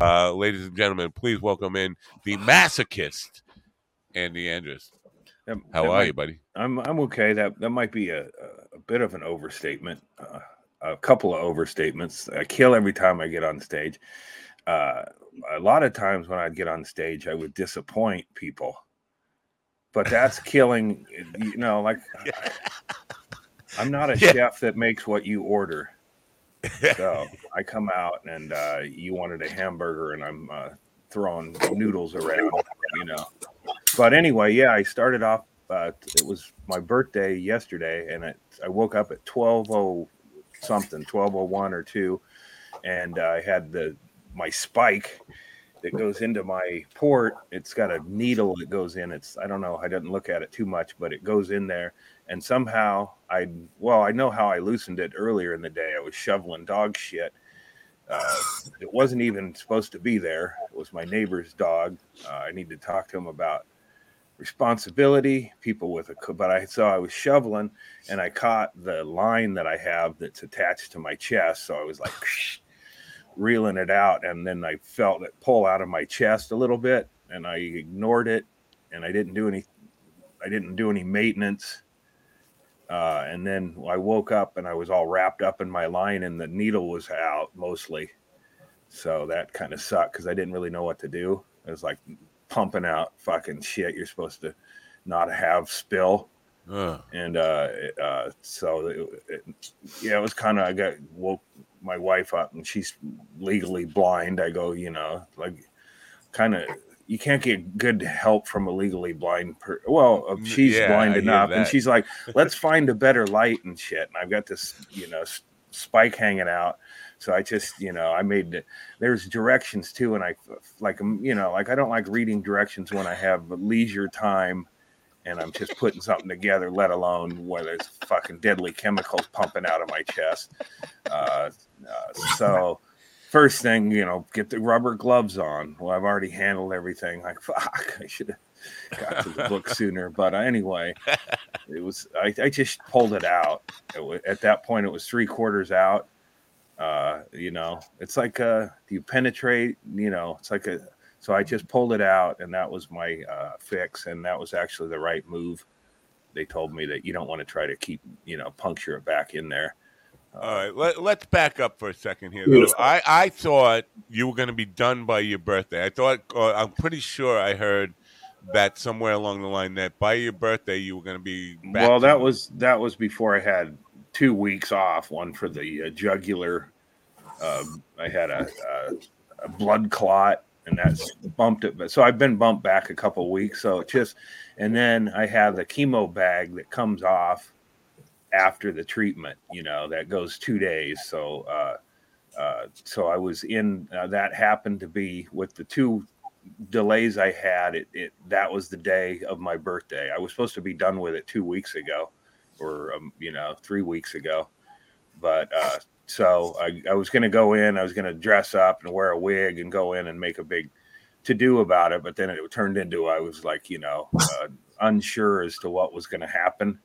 Uh, ladies and gentlemen, please welcome in the masochist, Andy Andrist. That- How that are might- you, buddy? I'm I'm okay. That that might be a, a, bit of an overstatement. Uh, a couple of overstatements. I kill every time I get on stage. Uh, a lot of times when I'd get on stage, I would disappoint people. But that's killing. You know, like I'm not a Yeah. chef that makes what you order. So I come out and uh, you wanted a hamburger, and I'm uh, throwing noodles around. You know. But anyway, yeah, I started off. Uh, it was my birthday yesterday, and it, I woke up at twelve oh something, twelve oh one or two, and I had the my spike that goes into my port. It's got a needle that goes in. It's I don't know. I didn't look at it too much, but it goes in there, and somehow I well I know how I loosened it earlier in the day. I was shoveling dog shit. Uh, it wasn't even supposed to be there. It was my neighbor's dog. Uh, I need to talk to him about responsibility. People with a, but I saw I was shoveling and I caught the line that I have that's attached to my chest. So I was like reeling it out, and then I felt it pull out of my chest a little bit, and I ignored it, and I didn't do any, I didn't do any maintenance. Uh, and then I woke up and I was all wrapped up in my line, and the needle was out mostly. So that kind of sucked because I didn't really know what to do. It was like pumping out fucking shit you're supposed to not have spill Uh, and uh, uh, so it, it, yeah, it was kind of I got woke my wife up, and she's legally blind. I go, you know, like kind of you can't get good help from a legally blind per well uh, Mm, she's yeah, blind enough and she's like let's find a better light and shit and i've got this you know s- spike hanging out. So i just you know i made the, there's directions too and i like um, you know like i don't like reading directions when i have leisure time and i'm just putting something together let alone where there's fucking deadly chemicals pumping out of my chest. Uh, uh, so first thing, you know, get the rubber gloves on. Well, I've already handled everything. Like, fuck, I should have got to the book sooner. But uh, anyway, it was, I, I just pulled it out. It wa- at that point, it was three quarters out. Uh, you know, it's like, uh, you penetrate? You know, it's like a, so I just pulled it out and that was my uh, fix. And that was actually the right move. They told me that you don't want to try to keep, you know, puncture it back in there. All right, let, let's back up for a second here. though. I, I thought you were going to be done by your birthday. I thought, uh, I'm pretty sure I heard that somewhere along the line that by your birthday you were going to be back. well that was that was before i had two weeks off one for the uh, jugular um, i had a, a, a blood clot and that's bumped it but so i've been bumped back a couple weeks so it just and then i have the chemo bag that comes off after the treatment you know that goes two days so uh uh, so I was in. Uh, that happened to be with the two delays I had. It, it that was the day of my birthday. I was supposed to be done with it two weeks ago, or um, you know, three weeks ago. But uh, so I, I was going to go in. I was going to dress up and wear a wig and go in and make a big to do about it. But then it turned into I was like, you know, uh, unsure as to what was going to happen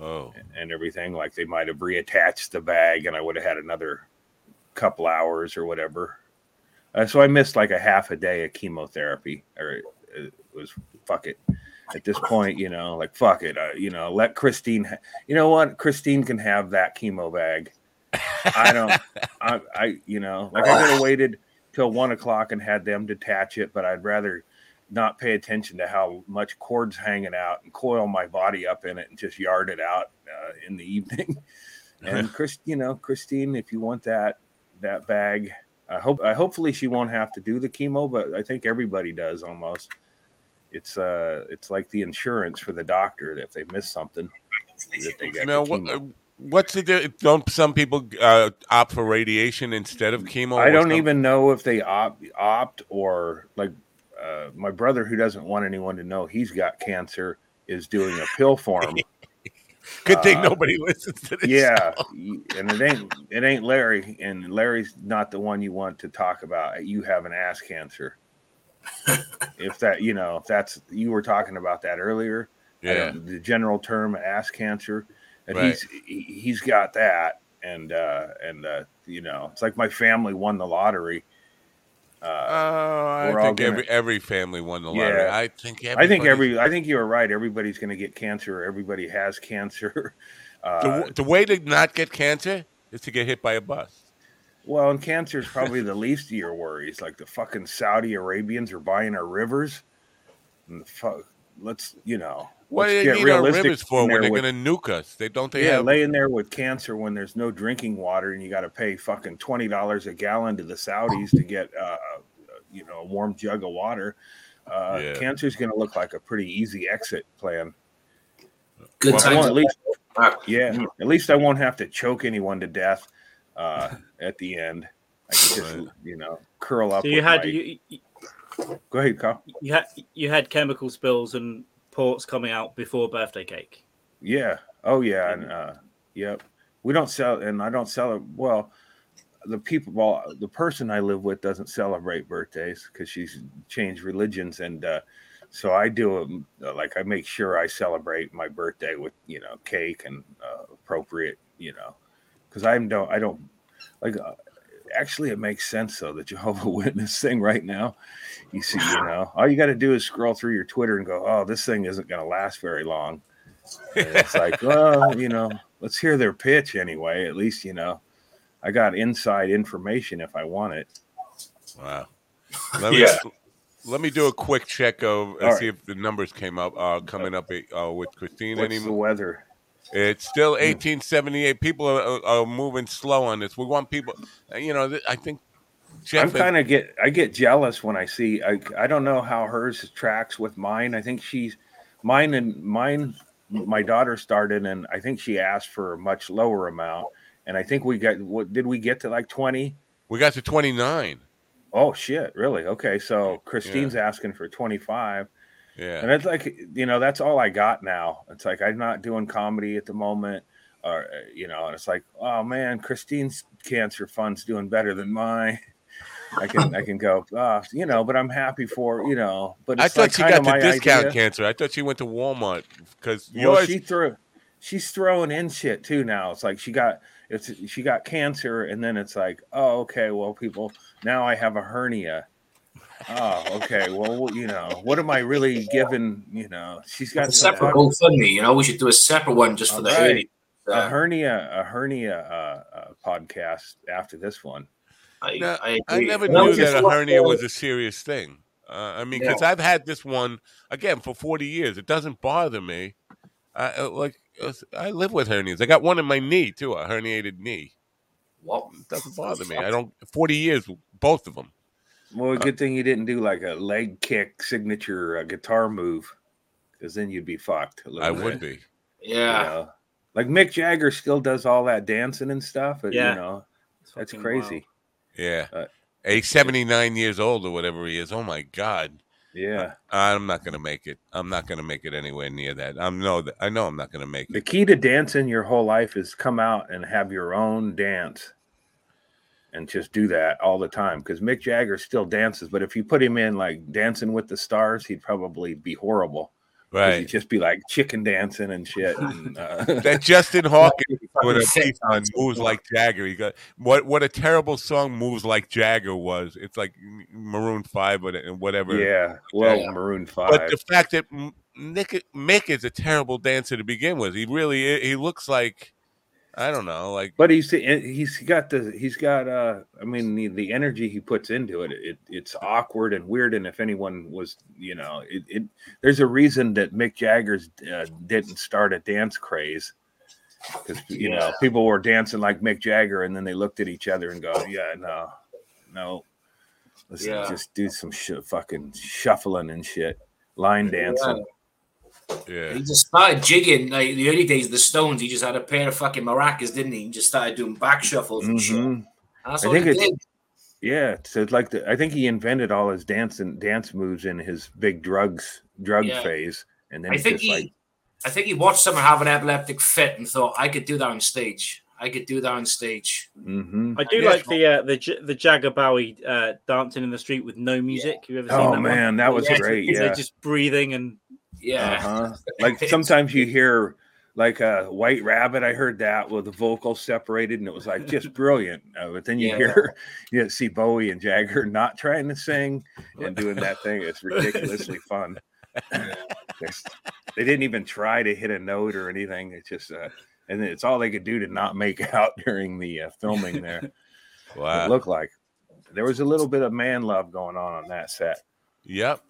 oh, and everything. Like they might have reattached the bag, and I would have had another couple hours or whatever. Uh, so I missed like a half a day of chemotherapy, or it was fuck it. At this point, you know, like fuck it, uh, you know, let Christine. Ha- you know what? Christine can have that chemo bag. I don't. I, I, you know, like I could have waited till one o'clock and had them detach it, but I'd rather not pay attention to how much cord's hanging out and coil my body up in it and just yard it out uh, in the evening. and Chris, you know, Christine, if you want that that bag, I hope I hopefully she won't have to do the chemo, but I think everybody does almost. It's uh, it's like the insurance for the doctor that if they miss something, that they get now the what, uh, what's the di- don't some people uh, opt for radiation instead of chemo? I don't even know if they opt, opt or like uh, my brother, who doesn't want anyone to know he's got cancer, is doing a pill form. Good thing uh, nobody listens to this. yeah, and it ain't it ain't Larry, and Larry's not the one you want to talk about. You have an ass cancer. if that, you know, if that's you were talking about that earlier. Yeah. the general term ass cancer, and Right. he's he, he's got that, and uh, and uh, you know, it's like my family won the lottery, Uh, Oh, I think gonna- every every family won the Yeah. lottery. I think I think every. I think you're right. Everybody's going to get cancer. Everybody has cancer. Uh, the, the way to not get cancer is to get hit by a bus. well, and cancer is probably the least of your worries. Like the fucking Saudi Arabians are buying our rivers. And the fuck, let's you know. What do let's they get need our realistic rivers for when they're with- going to nuke us? They don't. They yeah, have. laying there with cancer when there's no drinking water and you got to pay fucking twenty dollars a gallon to the Saudis to get, uh, you know, a warm jug of water. Uh, Yeah. Cancer's going to look like a pretty easy exit plan. Good Well, I at least, Ah, yeah, at least I won't have to choke anyone to death uh, at the end. I can just, Right. you know, curl up. So you had my- you, you, Go ahead, Kyle. you had you had chemical spills and ports coming out before birthday cake. Yeah. Oh yeah. And uh yep. We don't sell and I don't sell it well the people well the person I live with doesn't celebrate birthdays because she's changed religions and uh so I do uh, like I make sure I celebrate my birthday with you know cake and uh, appropriate you know because I don't I don't like uh, actually it makes sense though the Jehovah Witness thing right now you see you know all you got to do is scroll through your Twitter and go oh this thing isn't going to last very long and it's like, well, you know, let's hear their pitch anyway. At least, you know, I got inside information if I want it. Wow. Let me, Yeah. Let me do a quick check of and All see if the numbers came up. Uh, coming up uh, with Christine What's the weather? It's still 1878. People are, are, are moving slow on this. We want people. Uh, you know, I think. Jeff, I'm kind of get I get jealous when I see I I don't know how hers tracks with mine. I think she's mine and mine my daughter started and I think she asked for a much lower amount and I think we got what did we get to like 20? we got to 29. Oh shit, really? Okay, so Christine's asking for 25. Yeah. And it's like, you know, that's all I got now. It's like I'm not doing comedy at the moment, or you know, and it's like, oh man, Christine's cancer fund's doing better than mine. I can I can go, uh, you know, but I'm happy for you know. But I thought like she got the my discount idea. cancer. I thought she went to Walmart because Well, yours. she threw, she's throwing in shit too now. It's like she got it's she got cancer, and then it's like, oh okay, well people now I have a hernia. Oh, okay. Well, you know, what am I really giving? You know, she's got a some separate fuck- GoFundMe. You know, we should do a separate one just for the All right. hernia. a hernia a hernia uh, uh, podcast after this one. I, No, I, I never And knew was that a hernia was a serious thing. Uh, I mean, Yeah. because I've had this one again for 40 years. It doesn't bother me. I uh, like I live with hernias. I got one in my knee too, a herniated knee. What? It doesn't bother me. I don't. 40 years, both of them. Well, good thing you didn't do like a leg kick signature uh, guitar move, because then you'd be fucked. A little I bit, would be. you Yeah. know? Like Mick Jagger still does all that dancing and stuff. but, Yeah. you know It's that's fucking crazy. Yeah. Uh, He's 79 years old or whatever he is. Oh my God. Yeah. I'm not gonna make it. I'm not gonna make it anywhere near that. I'm know that I know I'm not gonna make it. The key to dancing your whole life is come out and have your own dance and just do that all the time. Because Mick Jagger still dances, but if you put him in like dancing with the stars, he'd probably be horrible. Right, He'd just be like chicken dancing and shit. And, uh, That Justin Hawkins with a Fucking piece on moves like Jagger. He got what? What a terrible song "Moves Like Jagger" was. It's like Maroon Five, but and whatever. yeah, well, Yeah. Maroon But the fact that Nick Mick is a terrible dancer to begin with. He really he looks like I don't know, like But he's he's got the he's got uh I mean the, the energy he puts into it, it it's awkward and weird and if anyone was you know it, it there's a reason that Mick Jagger's uh, didn't start a dance craze because you know people were dancing like Mick Jagger and then they looked at each other and go yeah no no let's Yeah. just do some shit fucking shuffling and shit line dancing yeah. He just started jigging like the early days of the Stones. He just had a pair of fucking maracas, didn't he? He just started doing back shuffles and shit. Mhm. And that's I think he it's- did. Yeah, so it's like the, I think he invented all his dance and dance moves in his big drugs drug Yeah. phase, and then I think just he, like I think he watched someone have an epileptic fit and thought, I could do that on stage. I could do that on stage. mhm. I do Yeah. like the uh, the J- the Jagger Bowie uh, dancing in the street with no music. Have you ever seen oh that man, one? that was Yeah, great. They're Yeah, just breathing and Yeah. uh-huh. like sometimes you hear like a White Rabbit. I heard that with the vocals separated, and it was like just brilliant. Uh, but then you Yeah. hear, you see Bowie and Jagger not trying to sing and doing that thing. It's ridiculously fun. They didn't even try to hit a note or anything. It's just, uh, and it's all they could do to not make out during the uh, filming there. Wow. It looked like there was a little bit of man love going on on that set. Yep.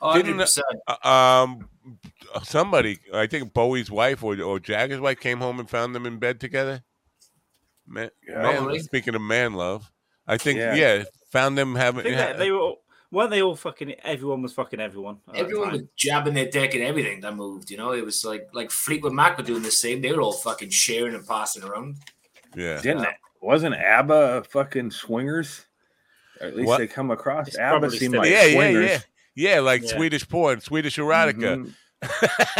Oh, Didn't- Uh, um, somebody, I think Bowie's wife or, or Jagger's wife came home and found them in bed together. Man, Yeah. man- speaking of man love, I think yeah, Yeah. found them having. think that they were all, weren't they all fucking everyone was fucking everyone. Everyone was jabbing their dick and everything that moved. You know, it was like like Fleetwood Mac were doing the same. They were all fucking sharing and passing around. yeah. Didn't it? Wasn't ABBA fucking swingers? Or at least What? they come across. It's ABBA seemed like yeah, yeah, swingers. yeah, yeah, like Yeah. Swedish porn, Swedish erotica. Mhm.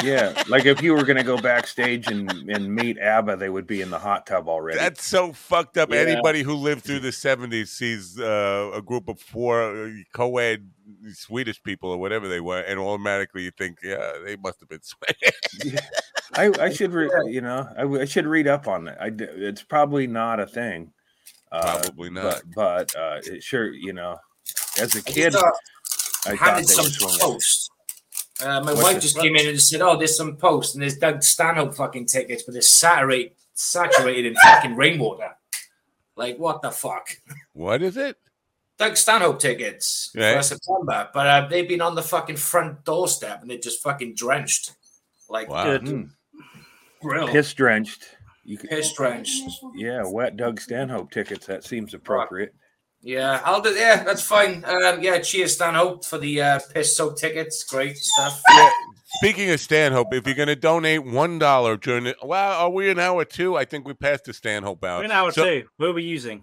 Yeah, like if you were going to go backstage and, and meet ABBA, they would be in the hot tub already. That's so fucked up. Yeah. Anybody who lived through the '70s sees uh, a group of four uh, co-ed Swedish people or whatever they were, and automatically you think, yeah, they must have been swinging. I, I should, re- you know, I, w- I should read up on it. I d- it's probably not a thing. Uh, Probably not. But, but uh, it sure, you know, as a kid, just, uh, I thought handed they some were swingers. Post. Uh, my What's wife this? just came in and just said, "Oh, there's some post and there's Doug Stanhope fucking tickets, but they're saturated, saturated in fucking rainwater. Like what the fuck? What is it? Doug Stanhope tickets Right. for September, but uh, they've been on the fucking front doorstep and they're just fucking drenched, like Wow. Good. Mm, piss, piss drenched. You could, drenched. yeah, wet Doug Stanhope tickets. That seems appropriate. Yeah, I'll do. Yeah, that's fine. Um, yeah, cheers, Stanhope, for the uh, piss soaked tickets. Great stuff. Yeah. Speaking of Stanhope, if you're going to donate one dollar during the, well, are we an hour two? I think we passed the Stanhope hour. We're in hour So- two. Who are we using?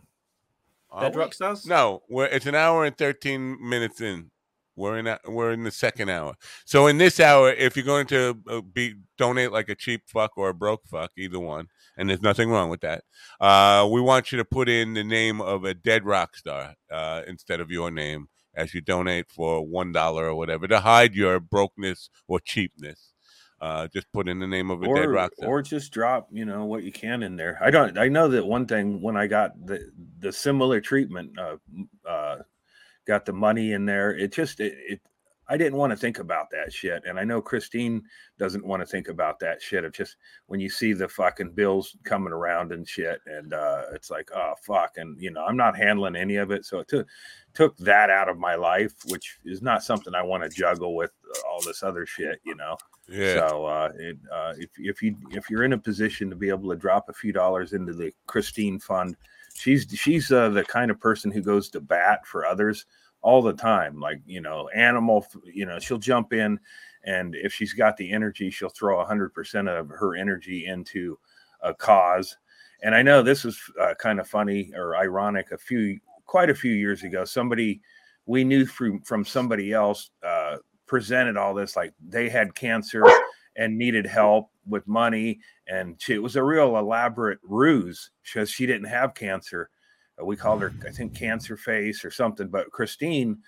Dead we? Rock Stars? No, we're, it's an hour and thirteen minutes in. We're in a, we're in the second hour. So in this hour, if you're going to uh, be donate like a cheap fuck or a broke fuck, either one, and there's nothing wrong with that. Uh, we want you to put in the name of a dead rock star uh, instead of your name as you donate for one dollar or whatever to hide your brokenness or cheapness. Uh, just put in the name of a dead or, rock star. or just drop you know what you can in there i don't i know that one thing when i got the the similar treatment uh uh got the money in there it just it, it i didn't want to think about that shit and i know christine doesn't want to think about that shit it's just when you see the fucking bills coming around and shit and uh it's like oh fuck and you know i'm not handling any of it so it took took that out of my life which is not something i want to juggle with all this other shit you know? Yeah, so uh, it, uh, if if you if you're in a position to be able to drop a few dollars into the Christine Fund, she's she's uh, the kind of person who goes to bat for others all the time. Like you know, animal, you know, she'll jump in, and if she's got the energy, she'll throw hundred percent of her energy into a cause. And I know this was uh, kind of funny or ironic. A few quite a few years ago, somebody we knew from from somebody else. Uh, presented all this like they had cancer and needed help with money. And she, it was a real elaborate ruse because she didn't have cancer. Uh, we called her i think cancer face or something. But christine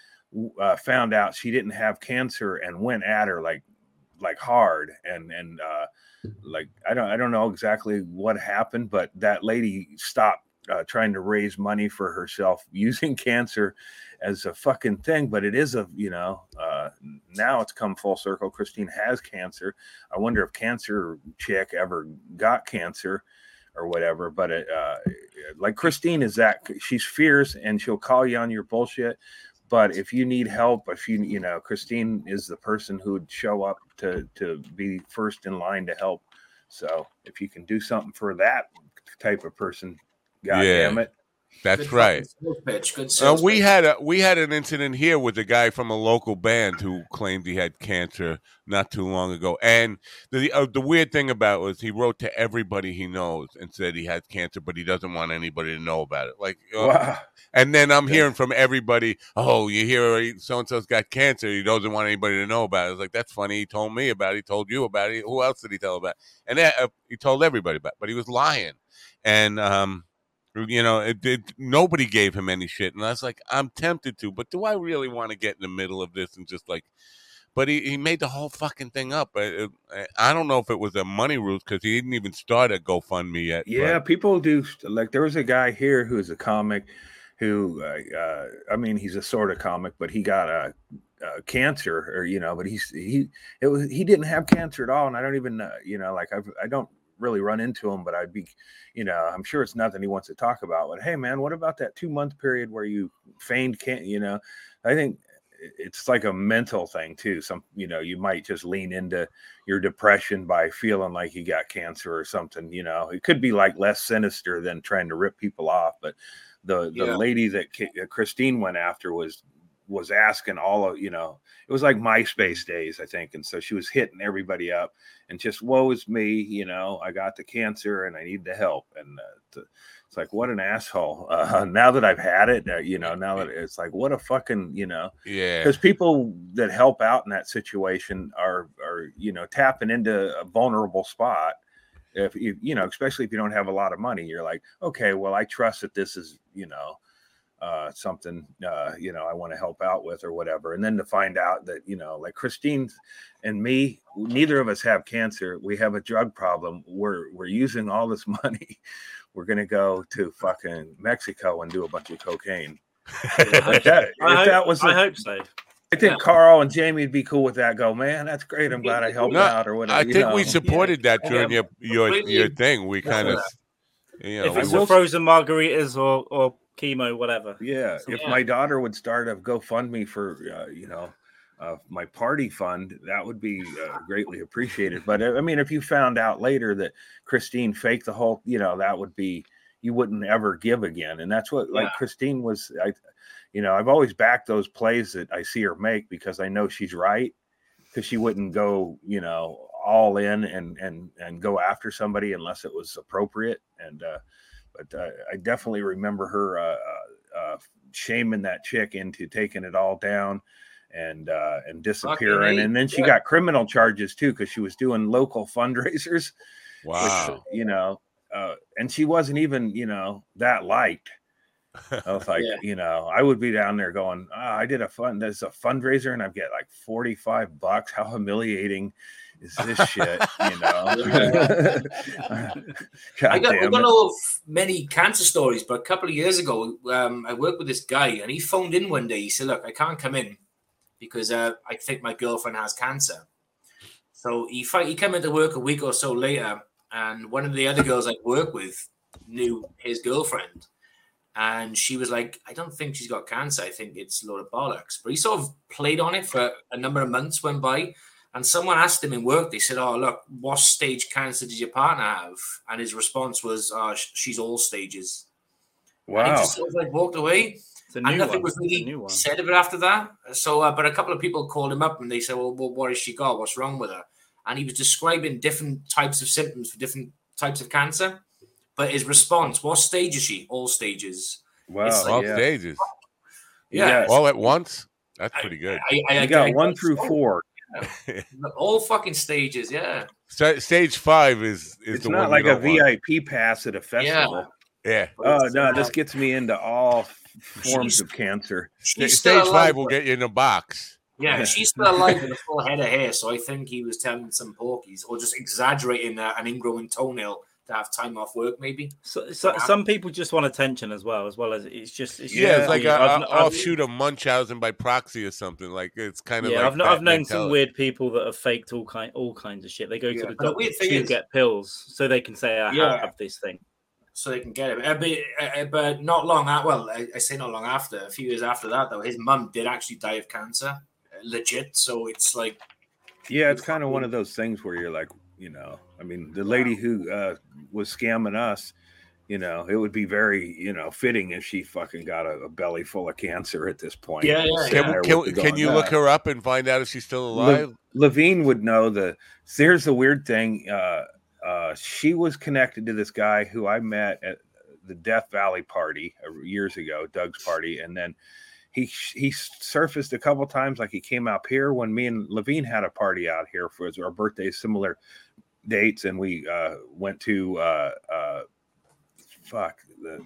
uh, found out she didn't have cancer and went at her like like hard. And and uh like i don't i don't know exactly what happened but that lady stopped uh, trying to raise money for herself using cancer as a fucking thing, but it is a you know uh, now it's come full circle. Christine has cancer. I wonder if cancer chick ever got cancer or whatever. But it, uh, like Christine is that she's fierce and she'll call you on your bullshit. But if you need help, if you you know Christine is the person who would show up to to be first in line to help. So if you can do something for that type of person, god Yeah. damn it. That's Good right. pitch. Good Uh, we pitch. had a we had an incident here with a guy from a local band who claimed he had cancer not too long ago, and the uh, the weird thing about it was he wrote to everybody he knows and said he had cancer, but he doesn't want anybody to know about it. Like, uh, Wow. and then I'm hearing from everybody, "Oh, you hear so and so's got cancer? He doesn't want anybody to know about it." It's like that's funny. He told me about it. He told you about it. Who else did he tell about? It? And that, uh, he told everybody about, it, but he was lying, and um you know, it, it, nobody gave him any shit, and I was like, I'm tempted to, but do I really want to get in the middle of this and just like but he, he made the whole fucking thing up. I, I- I don't know if it was a money ruse because he didn't even start a GoFundMe yet. but- Yeah, people do. Like there was a guy here who's a comic, who uh, uh, I mean, he's a sort of comic, but he got a, uh cancer, or you know, but he's he it was he didn't have cancer at all, and I don't even uh, you know like I've, I don't really run into him, but I'd be you know I'm sure it's nothing he wants to talk about. But hey, man, what about that two month period where you feigned can't you know? I think it's like a mental thing too. Some you know you might just lean into your depression by feeling like you got cancer or something. You know, it could be like less sinister than trying to rip people off. But the the Yeah. lady that Christine went after was was asking all of you know it was like MySpace days I think, and so she was hitting everybody up and just woe is me. You know, I got the cancer and I need the help and. Uh, to, it's like what an asshole. Uh, now that I've had it, uh, you know, now that it's like what a fucking, you know, yeah. because people that help out in that situation are are you know tapping into a vulnerable spot if you you know especially if you don't have a lot of money you're like okay well i trust that this is you know uh something uh you know i want to help out with or whatever and then to find out that you know like christine and me neither of us have cancer we have a drug problem we're we're using all this money we're gonna go to fucking mexico and do a bunch of cocaine Like that, I, if hope, that was I hope so. I think Yeah. Carl and Jamie would be cool with that. Go, man, that's great. I'm glad I helped No, out or whatever. I you think we know. supported that during Yeah. your your your thing. We kind of, you know, if it's we- frozen margaritas or, or chemo, whatever. Yeah, if Yeah. my daughter would start a GoFundMe for, uh, you know, uh, my party fund, that would be uh, greatly appreciated. But uh, I mean, if you found out later that Christine faked the whole, you know, that would be you wouldn't ever give again. And that's what like Yeah. Christine was. I, you know, I've always backed those plays that I see her make because I know she's right. Because she wouldn't go, you know, all in and and and go after somebody unless it was appropriate. And uh, but uh, I definitely remember her uh, uh, uh, shaming that chick into taking it all down and uh, and disappearing. And then she yeah. got criminal charges too because she was doing local fundraisers. which, wow. you know, uh, and she wasn't even you know that liked. I was like, Yeah. you know, I would be down there going, ah, I did a fund, there's a fundraiser, and I get like 45 bucks. How humiliating is this shit? You know, I got, I damn don't know of many cancer stories, but a couple of years ago, um, I worked with this guy and he phoned in one day. He said, Look, I can't come in because uh, I think my girlfriend has cancer. So he, fi- he came into work a week or so later, and one of the other girls I work with knew his girlfriend. And she was like, I don't think she's got cancer. I think it's a load of bollocks. But he sort of played on it for a number of months, went by. And someone asked him in work, they said, Oh, look, what stage cancer did your partner have? And his response was, oh, She's all stages. And he just sort of like walked away. And nothing one. was really said of it after that. So, uh, but a couple of people called him up and they said, well, well, what has she got? What's wrong with her? And he was describing different types of symptoms for different types of cancer. But his response, what stage is she? All stages. Wow. It's All yeah. stages, Yeah. all at once. That's pretty good. I, I, You I- got I- one through four. All fucking stages, yeah. Sta- Stage five is is It's the not one like a don't want. VIP pass at a festival. Yeah, But Oh no, this gets me into all forms She's- of cancer. Sta- she's still stage alive, five will get you in a box. Yeah, she's still alive with a full head of hair, so I think he was telling some porkies or just exaggerating uh, an ingrowing toenail to have time off work, maybe. So, so, some people just want attention as well, as well as it's just. It's Yeah, just it's like a, weird. I've- a I've- offshoot of Munchausen by proxy or something. Like it's kind of yeah, like I've, I've known some weird people that have faked all kind all kinds of shit. They go Yeah, to the but the doctor weird to is- get pills so they can say I Yeah. have this thing. so they can get it. Uh, but, uh, but not long after, well, I, I say not long after, a few years after that, though, his mum did actually die of cancer, uh, legit. So it's like, Yeah, it's kind of one of those things where you're like, you know, I mean, the lady who uh, was scamming us, you know, it would be very, you know, fitting if she fucking got a, a belly full of cancer at this point. Yeah, yeah, Sitting Can, can, can going, you look her up and find out if she's still alive? Levine would know the. Here's the weird thing. Uh, uh, she was connected to this guy who I met at the Death Valley party uh, years ago, Doug's party, and then he he surfaced a couple times. Like he came up here when me and Levine had a party out here for our birthdays, similar dates, and we uh, went to uh, uh, fuck the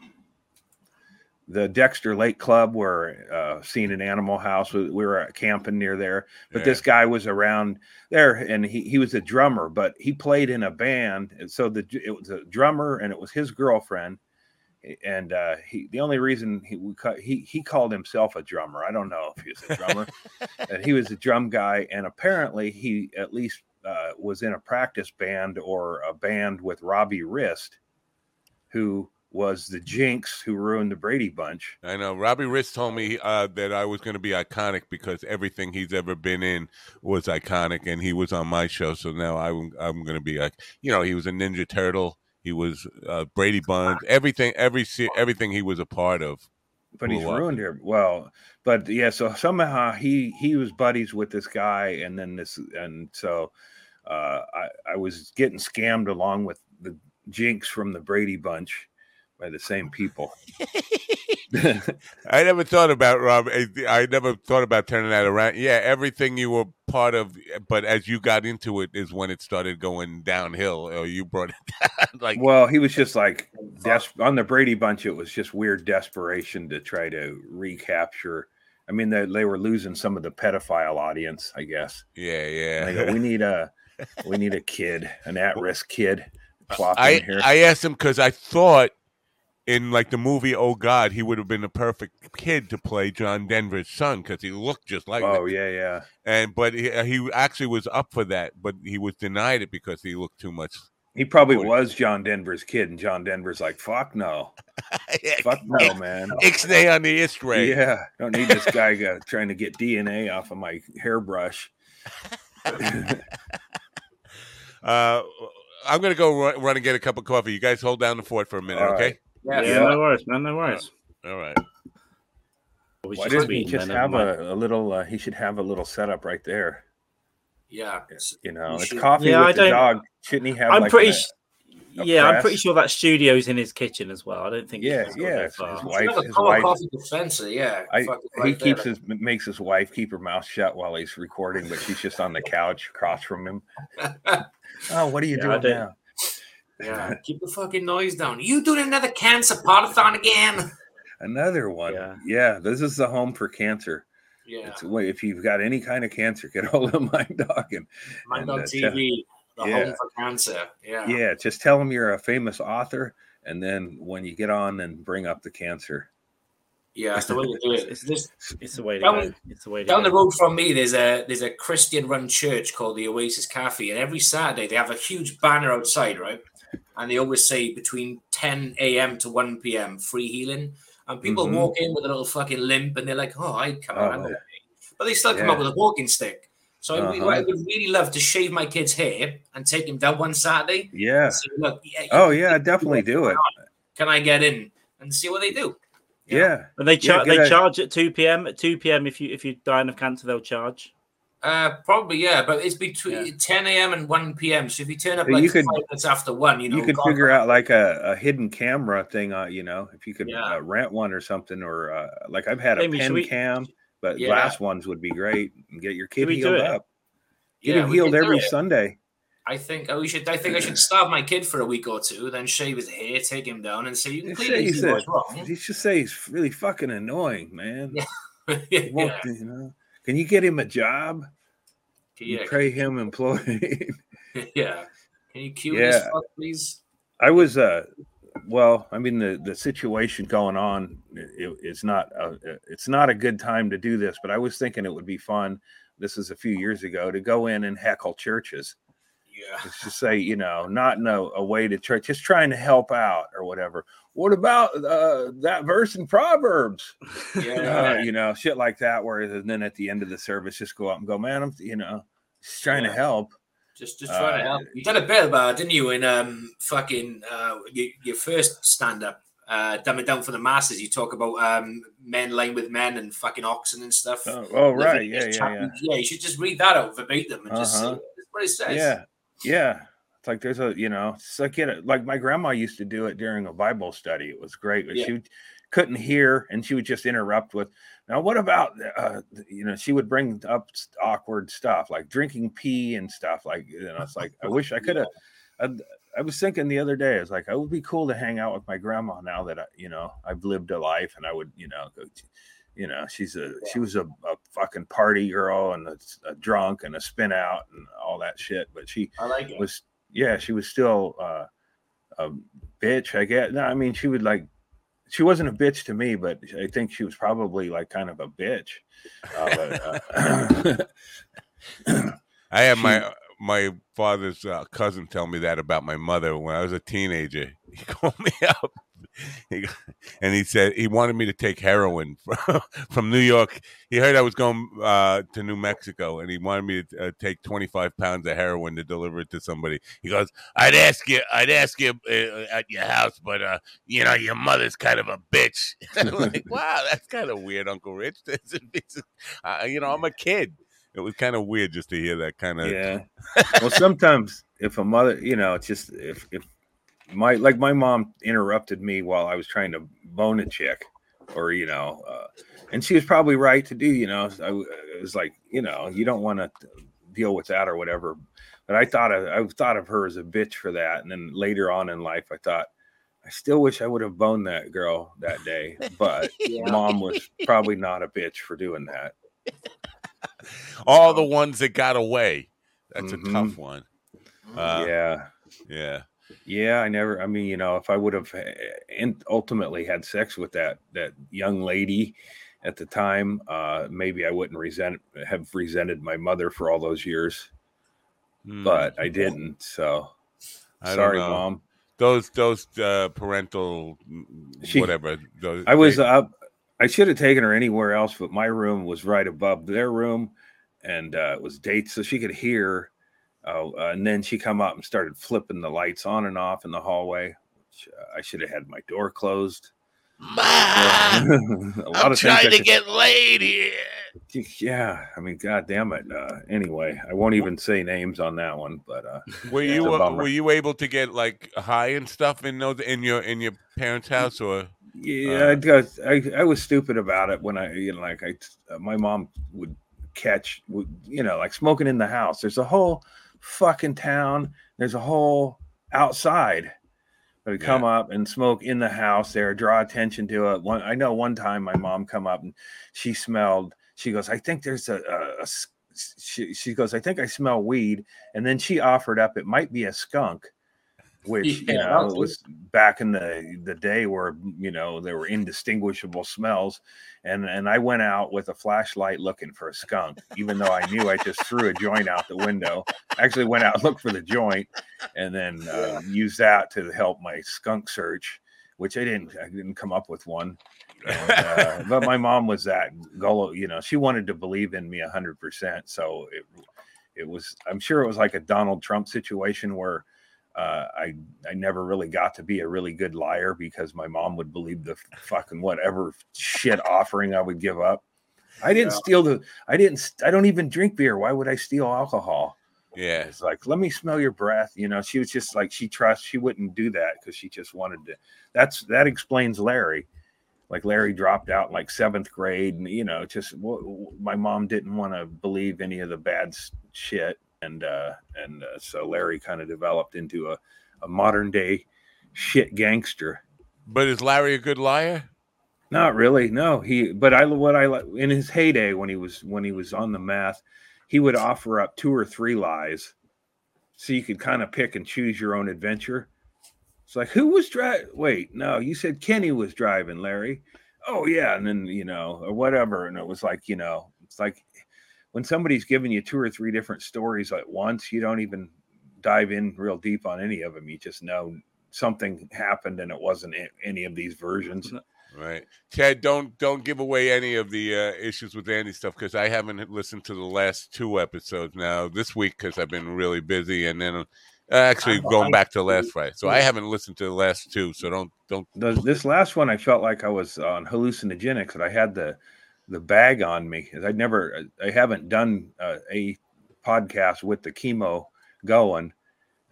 the Dexter Lake Club where uh, seen an Animal House. We, we were camping near there, but Yeah. this guy was around there, and he he was a drummer, but he played in a band. And so the it was a drummer, and it was his girlfriend. And uh, he the only reason he we ca- he he called himself a drummer. I don't know if he was a drummer, and he was a drum guy, and apparently he at least uh, was in a practice band or a band with Robbie Rist, who was the Jinx who ruined the Brady Bunch. I know. Robbie Rist told me uh, that I was going to be iconic because everything he's ever been in was iconic, and he was on my show. So now I'm I'm going to be like, you know, he was a Ninja Turtle. He was uh, Brady Bunch. Everything, every everything he was a part of. but he's up. ruined here. Well, but yeah, so somehow he he was buddies with this guy, and then this, and so uh, I I was getting scammed along with the Jinx from the Brady Bunch by the same people. I never thought about Rob. Eh, I I never thought about turning that around. Yeah, everything you were part of, eh, but as you got into it, is when it started going downhill, or you brought it down. like, well, he was just like des- on the Brady Bunch. It was just weird desperation to try to recapture. I mean, they, they were losing some of the pedophile audience, I guess. yeah, yeah. they go, we need a we need a kid, an at-risk kid. Plop I here. I asked him because I thought in like the movie Oh God, he would have been the perfect kid to play John Denver's son because he looked just like. oh yeah, yeah. and but he, he actually was up for that, but he was denied it because he looked too much. He probably Would- was John Denver's kid, and John Denver's like, "Fuck no, fuck no, man." Ixnay on the Istray. Yeah, don't need this guy uh, trying to get DNA off of my hairbrush. Uh, I'm gonna go run, run and get a cup of coffee. You guys hold down the fort for a minute, All okay? right. Yeah, Yeah, no worries, man. No worries. All right. We Why should doesn't he just have a, a little? Uh, he should have a little setup right there. yeah. You know, He it's should. coffee Yeah, I with the don't- dog. Shouldn't he have? I'm like pretty. a- s- a yeah, I'm pretty sure that studio's in his kitchen as well. I don't think. Yeah, yeah, that it's far. his wife- should have a his wife- coffee dispenser, yeah. I, Fuck it he keeps there. his makes his wife keep her mouth shut while he's recording, but she's just on the couch across from him. Oh, what are you Yeah, doing now? Yeah, keep the fucking noise down. You doing another cancer potathon again? Another one. Yeah. Yeah. this is the home for cancer. Yeah, It's if you've got any kind of cancer, get hold of my dog and Mind and, on uh, TV, the yeah. home for cancer. Yeah. yeah, just tell them you're a famous author, and then when you get on, and bring up the cancer. Yeah, it's the way to do it. It's this It's the way to Down- go. It's the way to down the road from me. There's a there's a Christian run church called the Oasis Cafe, and every Saturday they have a huge banner outside, right? And they always say between 10 a.m. to 1 p.m. free healing. And people Mhm. walk in with a little fucking limp, and they're like, "Oh, I come on," I'm Oh. okay." but they still come Yeah. up with a walking stick. So I, Uh-huh. I would really love to shave my kid's hair and take him down one Saturday. Yeah. Say, Look, yeah, Oh yeah, definitely do it. can I get in and see what they do? You know? Yeah. And they Yeah, charge. they charge at two p.m. At two p.m. If you if you're dying of cancer, they'll charge. Uh, probably yeah, but it's between Yeah. 10 a.m. and 1 p.m. So if you turn up So like you could- five minutes after one, you know, you could God- figure out like a, a hidden camera thing uh you know if you could Yeah. uh, rent one or something or uh, like i've had a Amy, pen we- cam but Yeah. glass ones would be great and get your kid we healed it? up get Yeah, him healed every sunday I think oh, we should. I think I should starve my kid for a week or two, then shave his hair, take him down, and say you can Just clearly say see he's what's wrong. you should say he's really fucking annoying man Yeah. He won't, yeah, you know can you get him a job yeah, you pay him employed yeah. Can you cue Yeah. this fuck, please? I was uh well, I mean the the situation going on it, it's not a, it's not a good time to do this, but I was thinking it would be fun. This is a few years ago to go in and heckle churches. Yeah, It's say, you know, not in a, a way to church, just trying to help out or whatever. What about uh, that verse in Proverbs? yeah. Uh, you know, shit like that. Whereas and then at the end of the service, just go up and go, man, I'm, you know, just trying to help. Just, just trying to Uh, help. You did a bit about, it, didn't you, in um fucking uh your, your first stand up, uh, dumb it down for the masses. You talk about um men laying with men and fucking oxen and stuff. Oh, oh right, yeah, yeah, yeah. Yeah, you should just read that out verbatim and just see Uh-huh. what what it says. Yeah, yeah. It's like there's a you know, it's like it, like my grandma used to do it during a Bible study. It was great, but Yeah. she would- couldn't hear, and she would just interrupt with, "Now, what about uh, you know?" She would bring up awkward stuff like drinking pee and stuff. Like you know, it's like I wish I could have. I was thinking the other day, I was like, it would be cool to hang out with my grandma now that I, you know, I've lived a life and I would, you know, go, to- you know, she's a, she was a, a fucking party girl and a, a drunk and a spin out and all that shit. But she I like it. was, yeah, she was still uh, a bitch, I guess. No, I mean, she would like, she wasn't a bitch to me, but I think she was probably like kind of a bitch. Uh, but, uh, I have She- my my father's uh, cousin tell me that about my mother when I was a teenager. He called me up, he, and he said he wanted me to take heroin from, from New York. He heard I was going uh, to New Mexico, and he wanted me to uh, take twenty five pounds of heroin to deliver it to somebody. He goes, "I'd ask you, I'd ask you uh, at your house, but uh, you know your mother's kind of a bitch." I'm like, wow, that's kind of weird, Uncle Rich. Uh, you know, I'm a kid. It was kind of weird just to hear that kind of. yeah. Well, sometimes if a mother, you know, it's just if if my like my mom interrupted me while I was trying to bone a chick, or you know, uh, and she was probably right to do. You know, I w- it was like you know you don't want to deal with that or whatever. But I thought of, I thought of her as a bitch for that, and then later on in life, I thought. I still wish I would have boned that girl that day, but Yeah. mom was probably not a bitch for doing that. All the ones that got away. That's Mhm. a tough one. Uh, yeah. yeah. Yeah, I never. I mean, you know, if I would have uh, ultimately had sex with that that young lady at the time, uh, maybe I wouldn't resent have resented my mother for all those years. Hmm. But I didn't. So I sorry, mom. Those those uh, parental mm, She- whatever. Those, I was they- up. I should have taken her anywhere else, but my room was right above their room, and uh, it was dates, so she could hear. Uh, and then she come up and started flipping the lights on and off in the hallway. Which, uh, I should have had my door closed. Ma, a lot I'm of trying to could- get laid here. Yeah, I mean, god damn it. Uh, anyway, I won't even say names on that one, but uh, Were you a uh, bummer. were you able to get like high and stuff in those in your in your parents' house or? Yeah, Uh, I, I I was stupid about it when I you know like I uh, my mom would catch would, you know like smoking in the house. There's a whole fucking town. There's a whole outside. But I'd come up and smoke in the house there, draw attention to it. One, I know one time my mom come up and she smelled. She goes, I think there's a. she, she goes, I think I smell weed. And then she offered up, it might be a skunk, which you know that's was back in the the day where you know there were indistinguishable smells. And and I went out with a flashlight looking for a skunk, even though I knew I just threw a joint out the window. Actually went out looked for the joint, and then uh, used that to help my skunk search, which I didn't I didn't come up with one. And, uh, but my mom was that gullible, you know, she wanted to believe in me a hundred percent. So it, it was, I'm sure it was like a Donald Trump situation where uh, I, I never really got to be a really good liar because my mom would believe the fucking whatever shit offering I would give up. I didn't Yeah. steal the, I didn't, I don't even drink beer. Why would I steal alcohol? Yeah. It's like, let me smell your breath. You know, she was just like, she trusts, she wouldn't do that because she just wanted to. That's that explains Larry. Like Larry dropped out in like seventh grade, and you know, just my mom didn't want to believe any of the bad shit, and uh, and uh, so Larry kind of developed into a, a modern day shit gangster. But is Larry a good liar? Not really, no. He, but I what I in his heyday when he was when he was on the math, he would offer up two or three lies, so you could kind of pick and choose your own adventure. It's like who was driving? Wait, no, you said Kenny was driving, Larry. Oh yeah, and then you know or whatever, and it was like you know, it's like when somebody's giving you two or three different stories at once, you don't even dive in real deep on any of them. You just know something happened and it wasn't any of these versions. Right, Ted. Don't don't give away any of the uh, issues with Andy stuff because I haven't listened to the last two episodes now this week because I've been really busy, and then uh, actually I'm- going I'm- back to last Friday. So I haven't listened to the last two. So don't don't. this last one I felt like I was on hallucinogenics and I had the the bag on me. I'd never I haven't done uh, a podcast with the chemo going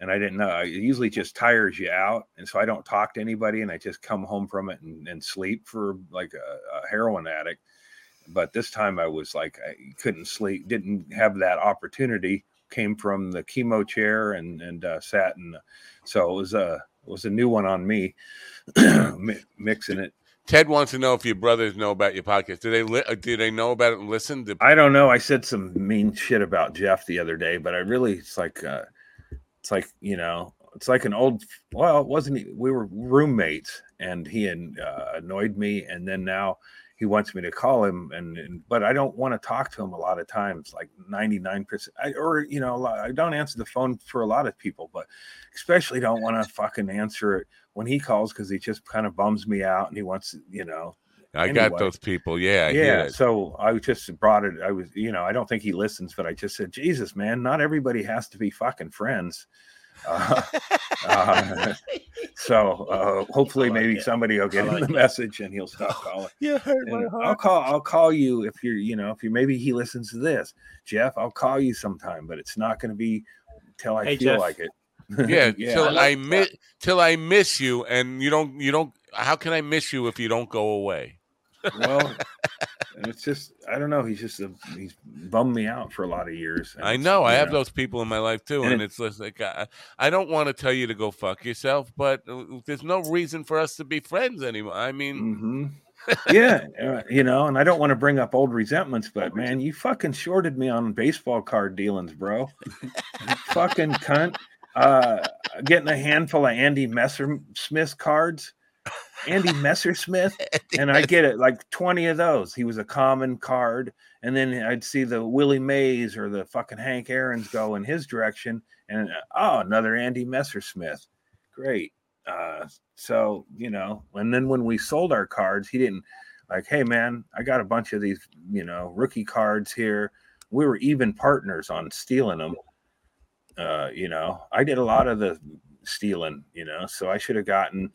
and I didn't know. It usually just tires you out and so I don't talk to anybody and I just come home from it and, and sleep for like a, a heroin addict. But this time I was like I couldn't sleep, didn't have that opportunity came from the chemo chair and and uh, sat and so it was a it was a new one on me mixing it. Ted wants to know if your brothers know about your podcast. Do they li- uh, do they know about it and listen? Do- I don't know. I said some mean shit about Jeff the other day, but I really it's like uh it's like, you know, it's like an old well, wasn't he- we were roommates and he had, uh, annoyed me and then now he wants me to call him and, and but I don't want to talk to him a lot of times like 99% I, or you know I don't answer the phone for a lot of people but especially don't want to fucking answer it when he calls cuz he just kind of bums me out and he wants you know I got those people. Yeah, I yeah so i just brought it i was you know i don't think he listens but i just said jesus man not everybody has to be fucking friends uh, uh, so uh, hopefully like maybe it. somebody will get I him the it. message and he'll stop calling yeah, i'll call i'll call you if you're you know if you maybe he listens to this jeff i'll call you sometime but it's not going to be till i Hey, feel Jeff. like it Yeah, yeah till I I, miss till I miss you, and you don't you don't. How can I miss you if you don't go away? well it's just i don't know he's just a, he's bummed me out for a lot of years I know I have those people in my life too, And and, it- it's just like I, I don't want to tell you to go fuck yourself, but uh, there's no reason for us to be friends anymore. I mean, hmm yeah, uh, you know, and I don't want to bring up old resentments, but man, you fucking shorted me on baseball card dealings, bro. Fucking cunt. Uh, getting a handful of Andy Messer Smith cards, Andy Messersmith, and I get it like 20 of those. He was a common card, and then I'd see the Willie Mays or the fucking Hank Aaron's go in his direction, and oh, another Andy Messersmith. Great. Uh, so you know, and then when we sold our cards, he didn't like, hey man, I got a bunch of these, you know, rookie cards here. We were even partners on stealing them. Uh, you know, I did a lot of the stealing, you know, so I should have gotten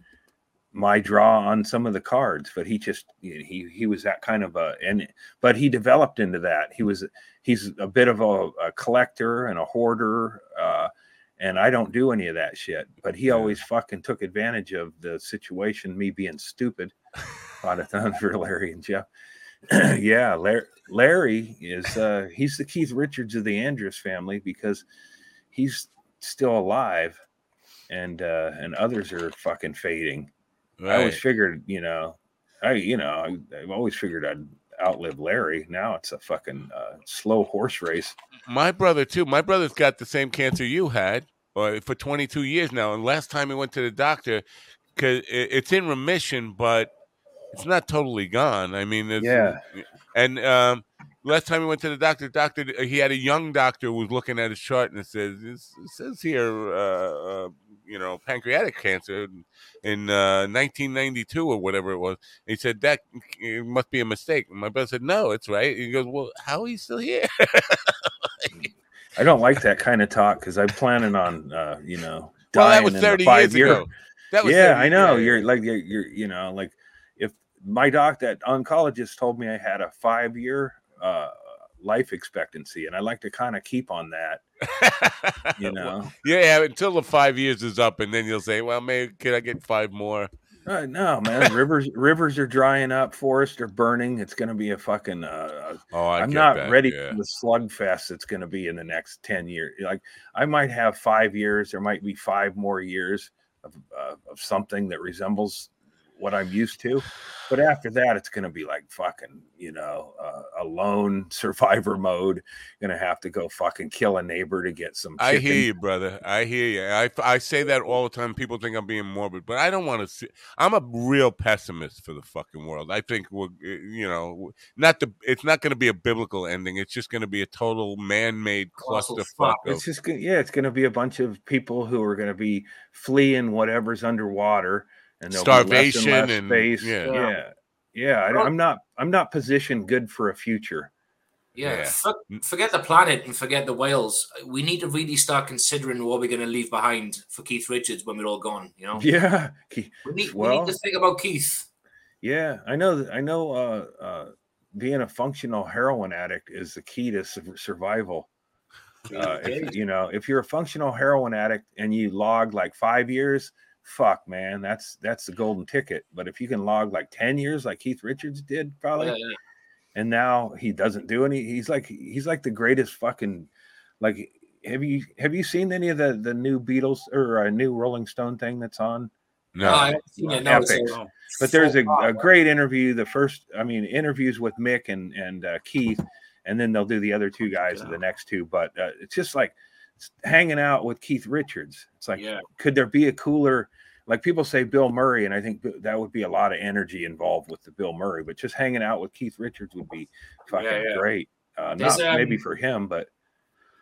my draw on some of the cards, but he just he he was that kind of a and but he developed into that. He was he's a bit of a, a collector and a hoarder. Uh, and I don't do any of that shit. But he always fucking took advantage of the situation, me being stupid. A lot of times for Larry and Jeff. yeah, Larry, Larry is uh he's the Keith Richards of the Andrist family because he's still alive and uh and others are fucking fading. I always figured, you know, I you know, I, I've always figured I'd outlive Larry. Now it's a fucking uh, slow horse race. my brother too. My brother's got the same cancer you had, or for 22 years now. And last time he went to the doctor, because it's in remission, but it's not totally gone. I mean, it's, Yeah. And um, last time he went to the doctor, doctor he had a young doctor who was looking at his chart and it says it says here, uh, uh, pancreatic cancer in uh, 1992 or whatever it was. he said that it must be a mistake. And my brother said, "No, it's right." He goes, "Well, how are you still here?" I don't like that kind of talk because I'm planning on, uh, you know, well, that dying was in the 30 five years year- ago. That was yeah, I know. yeah, You're like you're, you're, you know, like if my doc, that oncologist, told me I had a five year uh, life expectancy, and I like to kind of keep on that, you know. yeah, until the five years is up, and then you'll say, "Well, maybe can I get five more?" Uh, no, man, rivers rivers are drying up, forests are burning. It's going to be a fucking. Uh, Oh, I I'm get not that, ready yeah. for the slugfest that's going to be in the next 10 years. Like, I might have five years, there might be five more years of, uh, of something that resembles what I'm used to. But after that, it's going to be like fucking, you know, uh, a lone survivor mode. Going to have to go fucking kill a neighbor to get some. I hear you, brother. I hear you. I, I say that all the time. People think I'm being morbid, but I don't want to see. I'm a real pessimist for the fucking world. I think we're, eh, you know, not the. It's not going to be a biblical ending. It's just going to be a total man-made clusterfuck. fuck. Of, It's just yeah, it's going to be a bunch of people who are going to be fleeing whatever's underwater, and there'll be less Starvation and, less and- space. yeah. yeah, yeah. I, I'm not, I'm not positioned good for a future. Yeah, Yeah. fuck- forget the planet and forget the whales. We need to really start considering what we're going to leave behind for Keith Richards when we're all gone. You know, Yeah, we, need, we well- need to think about Keith. yeah. I know, I know. Uh, uh, being a functional heroin addict is the key to su- survival. Uh, if, you know, if you're a functional heroin addict and you log like five years, fuck, man, that's that's the golden ticket. But if you can log like ten years, like Keith Richards did, probably, Yeah, yeah. and now he doesn't do any. He's like he's like the greatest fucking like have you have you seen any of the the new Beatles or a new Rolling Stone thing that's on? No, No, I haven't seen it. No, Epic. it's Oh, But there's a, a great interview. The first, I mean, interviews with Mick and and uh, Keith, and then they'll do the other two guys it in the next two. But uh, it's just like it's hanging out with Keith Richards. It's like, Yeah. could there be a cooler? Like people say Bill Murray, and I think that would be a lot of energy involved with the Bill Murray. But just hanging out with Keith Richards would be fucking Yeah, yeah. great. Uh, not maybe um, for him, but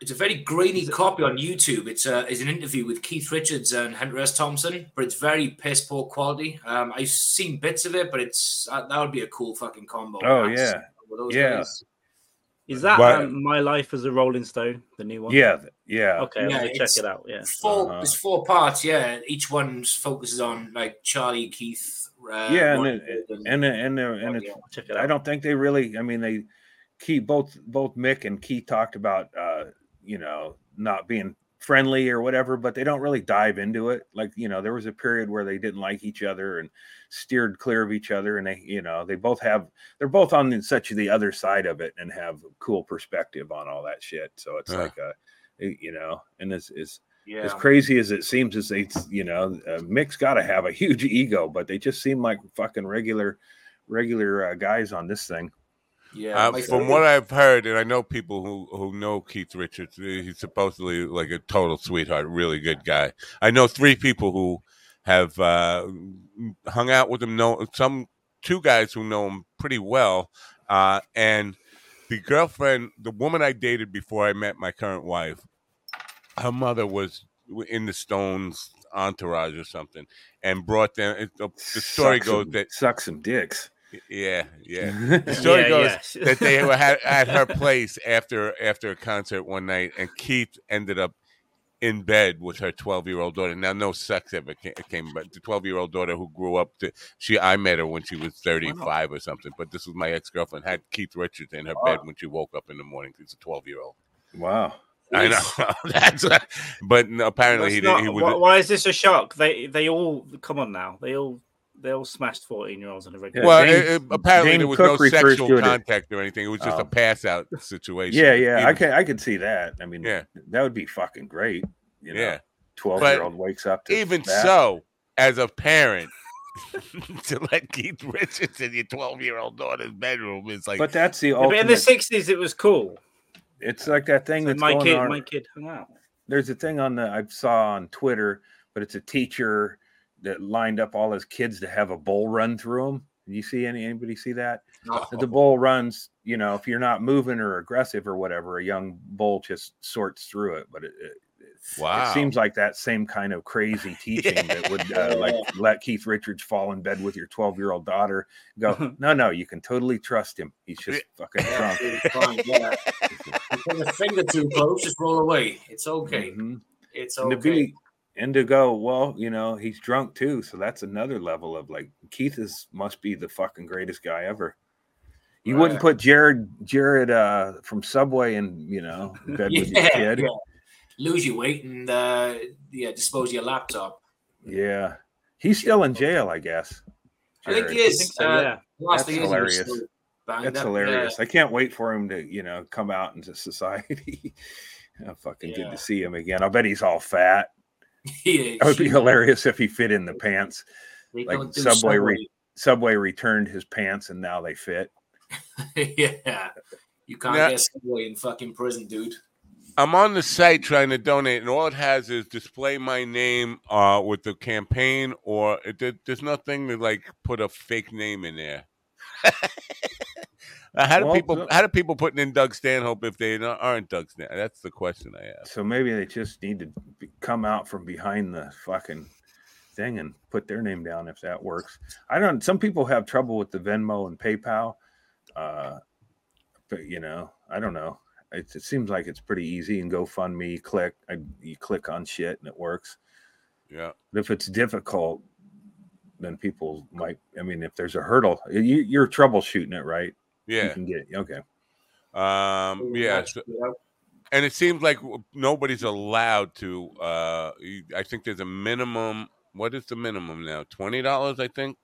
It's a very grainy copy on YouTube. It's a, it's an interview with Keith Richards and Hunter S. Thompson, but it's very piss poor quality. Um, I've seen bits of it, but it's uh, that would be a cool fucking combo. Oh, That's- yeah. Yeah. guys. Is that But- um, My Life as a Rolling Stone, the new one? yeah, yeah. Okay, Yeah, I'll check it out. Yeah. Four, Uh-huh. There's four parts. Yeah, each one focuses on like Charlie, Keith. Uh, yeah, and Ron, it, and and and it's I'll check it I don't think they really. I mean, they Keith both both Mick and Keith talked about uh, you know not being friendly or whatever, but they don't really dive into it. Like you know, there was a period where they didn't like each other and steered clear of each other, and they you know they both have they're both on such the other side of it and have cool perspective on all that shit. So it's Yeah. like a you know, and it's is yeah. as crazy as it seems as they you know uh, mick's got to have a huge ego but they just seem like fucking regular regular uh, guys on this thing yeah. Uh, from what I've heard, and I know people who, who know Keith Richards, uh, he's supposedly like a total sweetheart, really good guy. I know three people who have uh, hung out with him. Know some two guys who know him pretty well, uh, and the girlfriend, the woman I dated before I met my current wife, her mother was in the Stones entourage or something, and brought them. It, the, the story Suck goes some, that suck some dicks yeah, yeah. The story Yeah, goes yeah. that they were had, at her place after after a concert one night, and Keith ended up in bed with her twelve year old daughter. Now, no sex ever came, came but the twelve year old daughter who grew up to she I met her when she was thirty five or something. But this was my ex girlfriend had Keith Richards in her bed when she woke up in the morning. She's a twelve year old. wow I know that's, a, but no, apparently he That's did. not- He why, why is this a shock? They they all come on now. They all they all smashed fourteen year olds on a regular. well, Dane- it- it- apparently Dane there was Cook no refers sexual to it contact or anything. It was just Oh. a pass out situation. yeah yeah i can i could see that i mean Yeah. that would be fucking great you know Yeah. twelve year old wakes up to even that. so, as a parent, to let Keith Richards in your 12 year old daughter's bedroom is like, but that's the Yeah, but ultimate in the sixties, it was cool. it's like that thing So that's my going kid, on my kid hung out. there's a thing on the I saw on Twitter, but it's a teacher that lined up all his kids to have a bull run through them. You see any anybody see that? No. The bull runs, you know, if you're not moving or aggressive or whatever, a young bull just sorts through it. But it, it, wow. it seems like that same kind of crazy teaching that would uh, like let Keith Richards fall in bed with your 12 year old daughter. Go, no, no, you can totally trust him. He's just fucking Yeah, drunk. yeah. Put a finger too close, just roll away. It's okay. Mhm. It's okay. Be and to go well you know he's drunk too so that's another level of like keith is must be the fucking greatest guy ever. You wouldn't put jared jared uh from subway in you know in bed with your Yeah, kid. yeah. Lose your weight and uh, yeah, dispose of your laptop. yeah. He's still in jail i guess I think he is. think so, uh, yeah. That's thing is he was hilarious. that's up, hilarious. I can't wait for him to you know come out into society. Oh, fucking good to see him again. I bet he's all fat Yeah. it would be hilarious if he fit in the pants They like don't do Subway re- subway returned his pants and now they fit yeah. You can't Yeah. get Subway in fucking prison, dude. I'm on the site trying to donate, and all it has is display my name uh, with the campaign, or it, there's nothing to like put a fake name in there. How do Well, people the- how do people putting in Doug Stanhope if they aren't Doug Stanhope? That's the question I ask. So maybe they just need to be, come out from behind the fucking thing and put their name down if that works. I don't. Some people have trouble with the Venmo and PayPal, uh, but you know, I don't know. It, it seems like it's pretty easy. And GoFundMe, click, I, you click on shit and it works. Yeah, But if it's difficult, then people might. I mean, if there's a hurdle, you, you're troubleshooting it, right? You yeah, can get okay. um, yeah. so- and it seems like nobody's allowed to. Uh, I think there's a minimum. What is the minimum now? Twenty dollars, I think.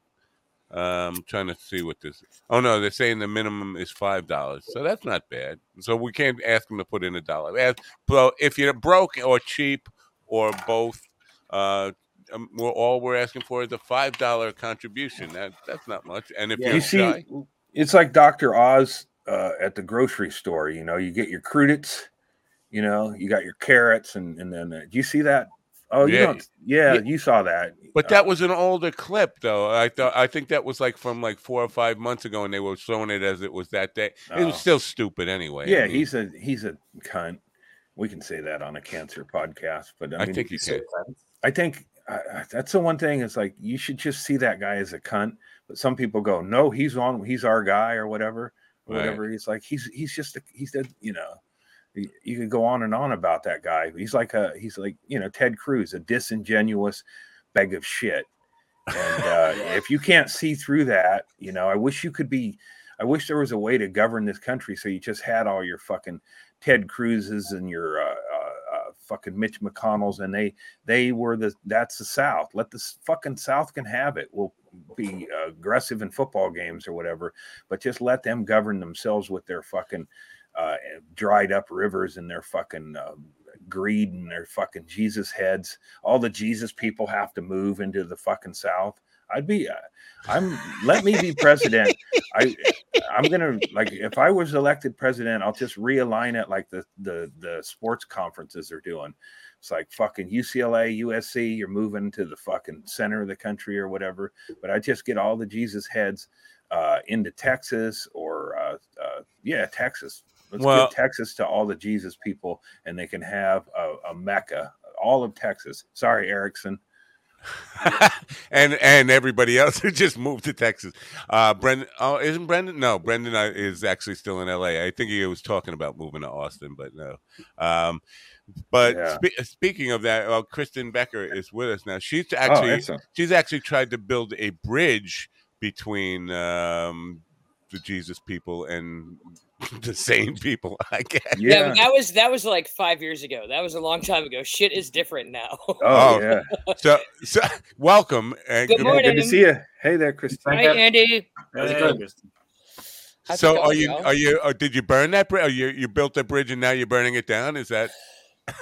Um, I'm trying to see what this. Oh no, they're saying the minimum is five dollars, so that's not bad. So we can't ask them to put in a dollar. Ask, if you're broke or cheap or both, uh, um, we're, all we're asking for is a five dollar contribution. That that's not much. And if Yeah. you're see, shy, it's like Dr. Oz uh, at the grocery store. You know, you get your crudités, you know, you got your carrots, and and then uh, do you see that? Oh, you Yeah. don't. Yeah, Yeah. you saw that. But Uh, that was an older clip, though. I thought I think that was like from like four or five months ago, and they were showing it as it was that day. It was Oh. still stupid anyway. I yeah, mean, he's a he's a cunt. We can say that on a cancer podcast, but I, I mean, think you can. I think I, that's the one thing. Is like you should just see that guy as a cunt. But some people go, no, he's on, he's our guy or whatever, or Right. whatever. He's like, he's he's just a, he's a, you know, you, you could go on and on about that guy. He's like a he's like you know Ted Cruz, a disingenuous bag of shit. And uh, if you can't see through that, you know, I wish you could be. I wish there was a way to govern this country so you just had all your fucking Ted Cruzes and your uh, fucking Mitch McConnells, and they they were the that's the South. Let the fucking South can have it. We'll be aggressive in football games or whatever, but just let them govern themselves with their fucking uh, dried up rivers and their fucking uh, greed and their fucking Jesus heads. All the Jesus people have to move into the fucking South. I'd be, uh, I'm. Let me be president. I, I'm gonna like if I was elected president, I'll just realign it like the the the sports conferences are doing. It's like fucking UCLA, USC. You're moving to the fucking center of the country or whatever. But I just get all the Jesus heads uh, into Texas or uh, uh, yeah, Texas. Let's Well- give Texas to all the Jesus people, and they can have a, a mecca. All of Texas. Sorry, Erickson. and and everybody else who just moved to Texas. Uh, Brendan, oh, isn't Brendan? No, Brendan uh, is actually still in L.A. I think he was talking about moving to Austin, but no. Um, but Yeah. spe- speaking of that, well, Kristen Becker is with us now. She's oh, actually excellent. she's actually tried to build a bridge between um, the Jesus people and the same people. I guess. Yeah, Yeah. but that was that was like five years ago. That was a long time ago. Shit is different now. Oh, Oh, yeah. So, so welcome. And Good Yeah, morning. Good to see you. Hey there, Christine. Hi, Andy. How's it going, Kristen? How's it So are you Joe? are you or did you burn that bridge? Oh, you you built a bridge and now you're burning it down? Is that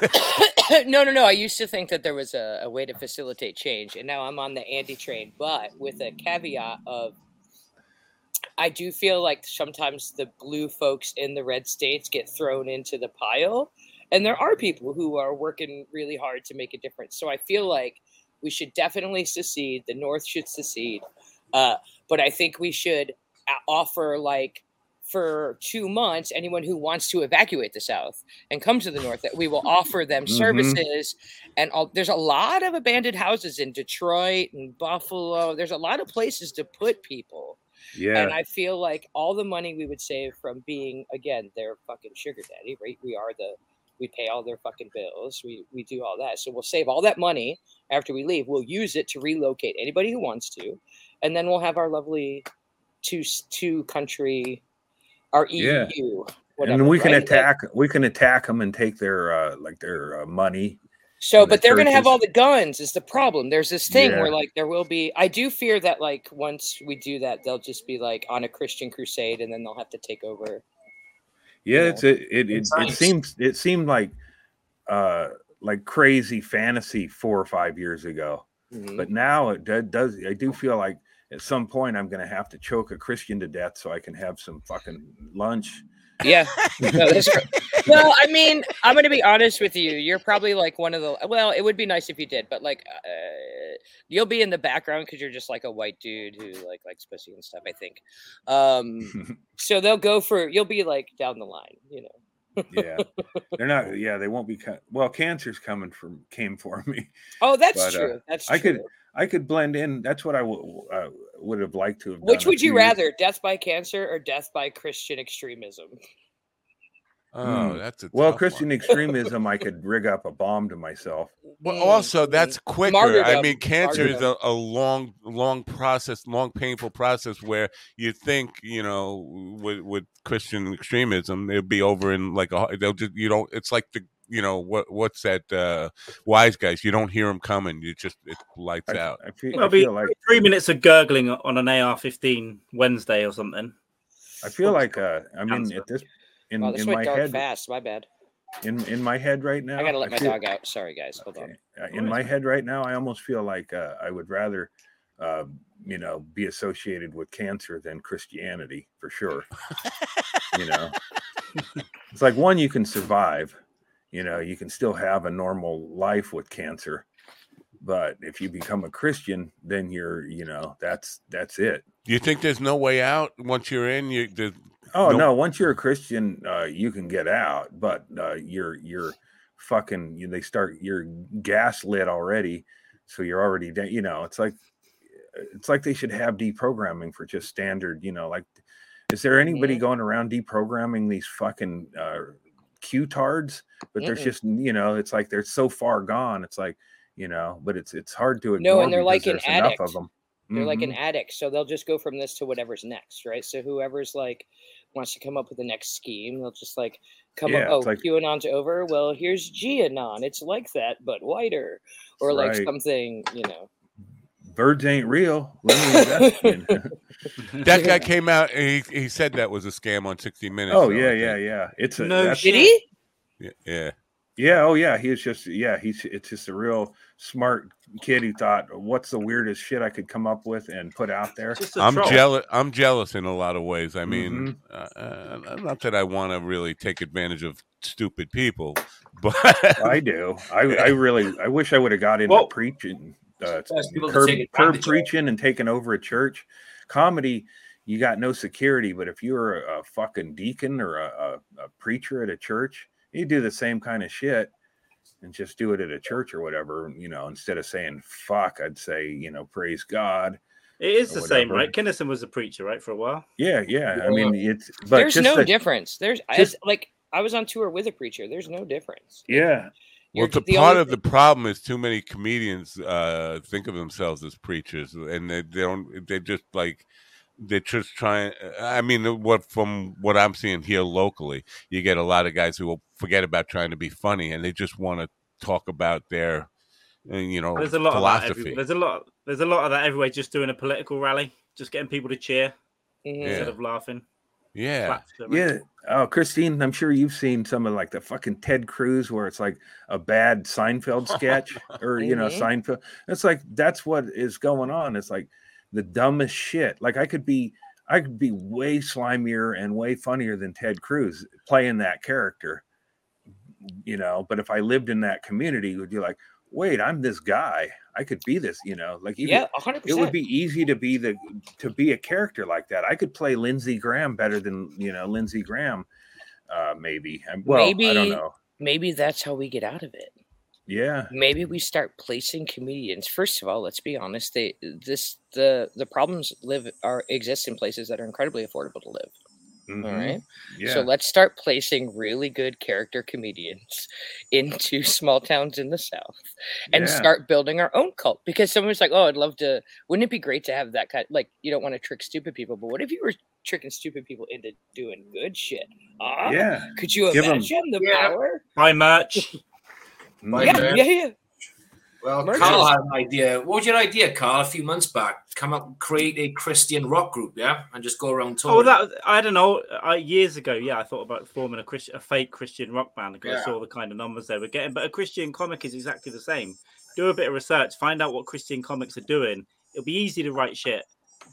no, no, no. I used to think that there was a, a way to facilitate change, and now I'm on the Andy train, but with a caveat of I do feel like sometimes the blue folks in the red states get thrown into the pile, and there are people who are working really hard to make a difference. So I feel like we should definitely secede. The North should secede, uh, but I think we should offer like for two months anyone who wants to evacuate the south and come to the north that we will offer them Mhm. services and all, there's a lot of abandoned houses in detroit and buffalo there's a lot of places to put people Yeah. and i feel like all the money we would save from being again their fucking sugar daddy right we are the we pay all their fucking bills we we do all that so we'll save all that money after we leave we'll use it to relocate anybody who wants to and then we'll have our lovely two two country our EU Yeah. whatever, and we can right? Like, attack we can attack them and take their uh like their uh, money so and the but they're going to have all the guns is the problem. There's this thing where like there will be i do fear that like once we do that they'll just be like on a christian crusade and then they'll have to take over yeah Yeah. it's it it, it, it seems it seemed like uh like crazy fantasy four or five years ago. Mhm. but now it do- does i do feel like at some point i'm gonna have to choke a christian to death so i can have some fucking lunch yeah. No, that's well i mean i'm going to be honest with you. You're probably like one of the well it would be nice if you did but like uh, you'll be in the background because you're just like a white dude who like likes pussy and stuff i think. Um so they'll go for you'll be like down the line you know. Yeah. They're not yeah they won't be cut well cancer's coming from came for me. Oh that's But, uh, true. That's I could true. I could blend in that's what i w- uh, would have liked to have Which done would you few years- rather, death by cancer or death by Christian extremism? oh, Hmm. that's a well christian one. extremism i could rig up a bomb to myself Well, Mm, also mm. that's quicker. I mean, cancer is a, a long, long process, long, painful process where you think, you know, with, with Christian extremism, it'll be over in like a. They'll just, you don't. It's like the you know what what's that uh, wise guys? You don't hear them coming. You just it lights I, out. I feel, Well, I be feel like three minutes of gurgling on an AR-15 Wednesday or something. I feel like uh, I mean Cancer. at this in, Wow, this in went my dark head fast. My bad. in in my head right now. I gotta let my feel- dog out. Sorry, guys. Hold on. Okay. Uh, in my head right now, I almost feel like uh, I would rather, uh, you know, be associated with cancer than Christianity for sure. you know, it's like one you can survive. You know, you can still have a normal life with cancer, but if you become a Christian, then you're, you know, that's that's it. You think there's no way out once you're in? You the, Oh Nope. no! Once you're a Christian, uh, you can get out, but uh, you're you're fucking. You, they start you're gaslit already, so you're already. da- You know, it's like it's like they should have deprogramming for just standard. You know, like is there anybody going around deprogramming these fucking uh, Q-tards? But there's Mm-mm. just you know, it's like they're so far gone. It's like you know, but it's it's hard to ignore. No, and they're like an enough addict. of them. They're like an mm-hmm. addict, so they'll just go from this to whatever's next, right? So whoever's like wants to come up with the next scheme, they'll just like come Yeah, up. Oh, like- QAnon's over. Well, here's GAnon. It's like that, but whiter, or like something, you know. Birds ain't real. Let me invest in- that guy came out and he, he said that was a scam on 60 Minutes. Oh though, yeah, yeah, yeah. It's a No that's- shit. Yeah, yeah. yeah. Oh yeah, he's just yeah. He's it's just a real smart kid. He thought, what's the weirdest shit I could come up with and put out there? Just a I'm troll. jealous. I'm jealous in a lot of ways. I mean, Mhm. uh, uh, not that I want to really take advantage of stupid people, but I do. I I really I wish I would have got into Well- preaching, uh, There's people to curb, curb preaching and taking over a church. Comedy, you got no security, but if you're a, a fucking deacon or a, a, a preacher at a church, you do the same kind of shit and just do it at a church or whatever. You know, instead of saying fuck, I'd say you know praise God. It is or the same, whatever. right? Kinnison was a preacher, right, for a while. Yeah, yeah. I mean, it's but There's just no the- difference. There's I, just- like I was on tour with a preacher. There's no difference. Yeah, well, You're- the, the part only of the problem is too many comedians uh, think of themselves as preachers, and they, they don't. They just like they're just trying. I mean, what from what I'm seeing here locally, you get a lot of guys who will forget about trying to be funny, and they just want to talk about their, uh, you know, There's a lot of that. Every, there's a lot. There's a lot of that everywhere. Just doing a political rally, just getting people to cheer. Yeah. instead of laughing. Yeah, Claps to them, right? yeah. Oh, Christine, I'm sure you've seen some of like the fucking Ted Cruz where it's like a bad Seinfeld sketch or you know Mhm. Seinfeld. It's like that's what is going on. It's like the dumbest shit. Like I could be I could be way slimier and way funnier than Ted Cruz playing that character. You know, but if I lived in that community, would you like, wait, I'm this guy. I could be this, you know, like could- Yeah, hundred it would be easy to be the to be a character like that. I could play Lindsey Graham better than you know Lindsey Graham, uh, maybe. Well, I don't know. Maybe that's how we get out of it. Yeah, maybe we start placing comedians first of all let's be honest they this the the problems live are exist in places that are incredibly affordable to live all mhm, right Yeah, so let's start placing really good character comedians into small towns in the south and yeah. start building our own cult because someone's like oh i'd love to wouldn't it be great to have that kind like you don't want to trick stupid people but what if you were tricking stupid people into doing good shit ah, yeah. could you Give 'em- imagine the Yeah. power Buy merch. Like yeah, that. yeah yeah Well, Merch Carl had an idea. What was your idea, Carl? A few months back, come up, create a Christian rock group, yeah, and just go around oh, touring. Oh, that I don't know. I, years ago, yeah, I thought about forming a Christian, a fake Christian rock band because Yeah. I saw the kind of numbers they were getting. But a Christian comic is exactly the same. Do a bit of research, find out what Christian comics are doing. It'll be easy to write shit,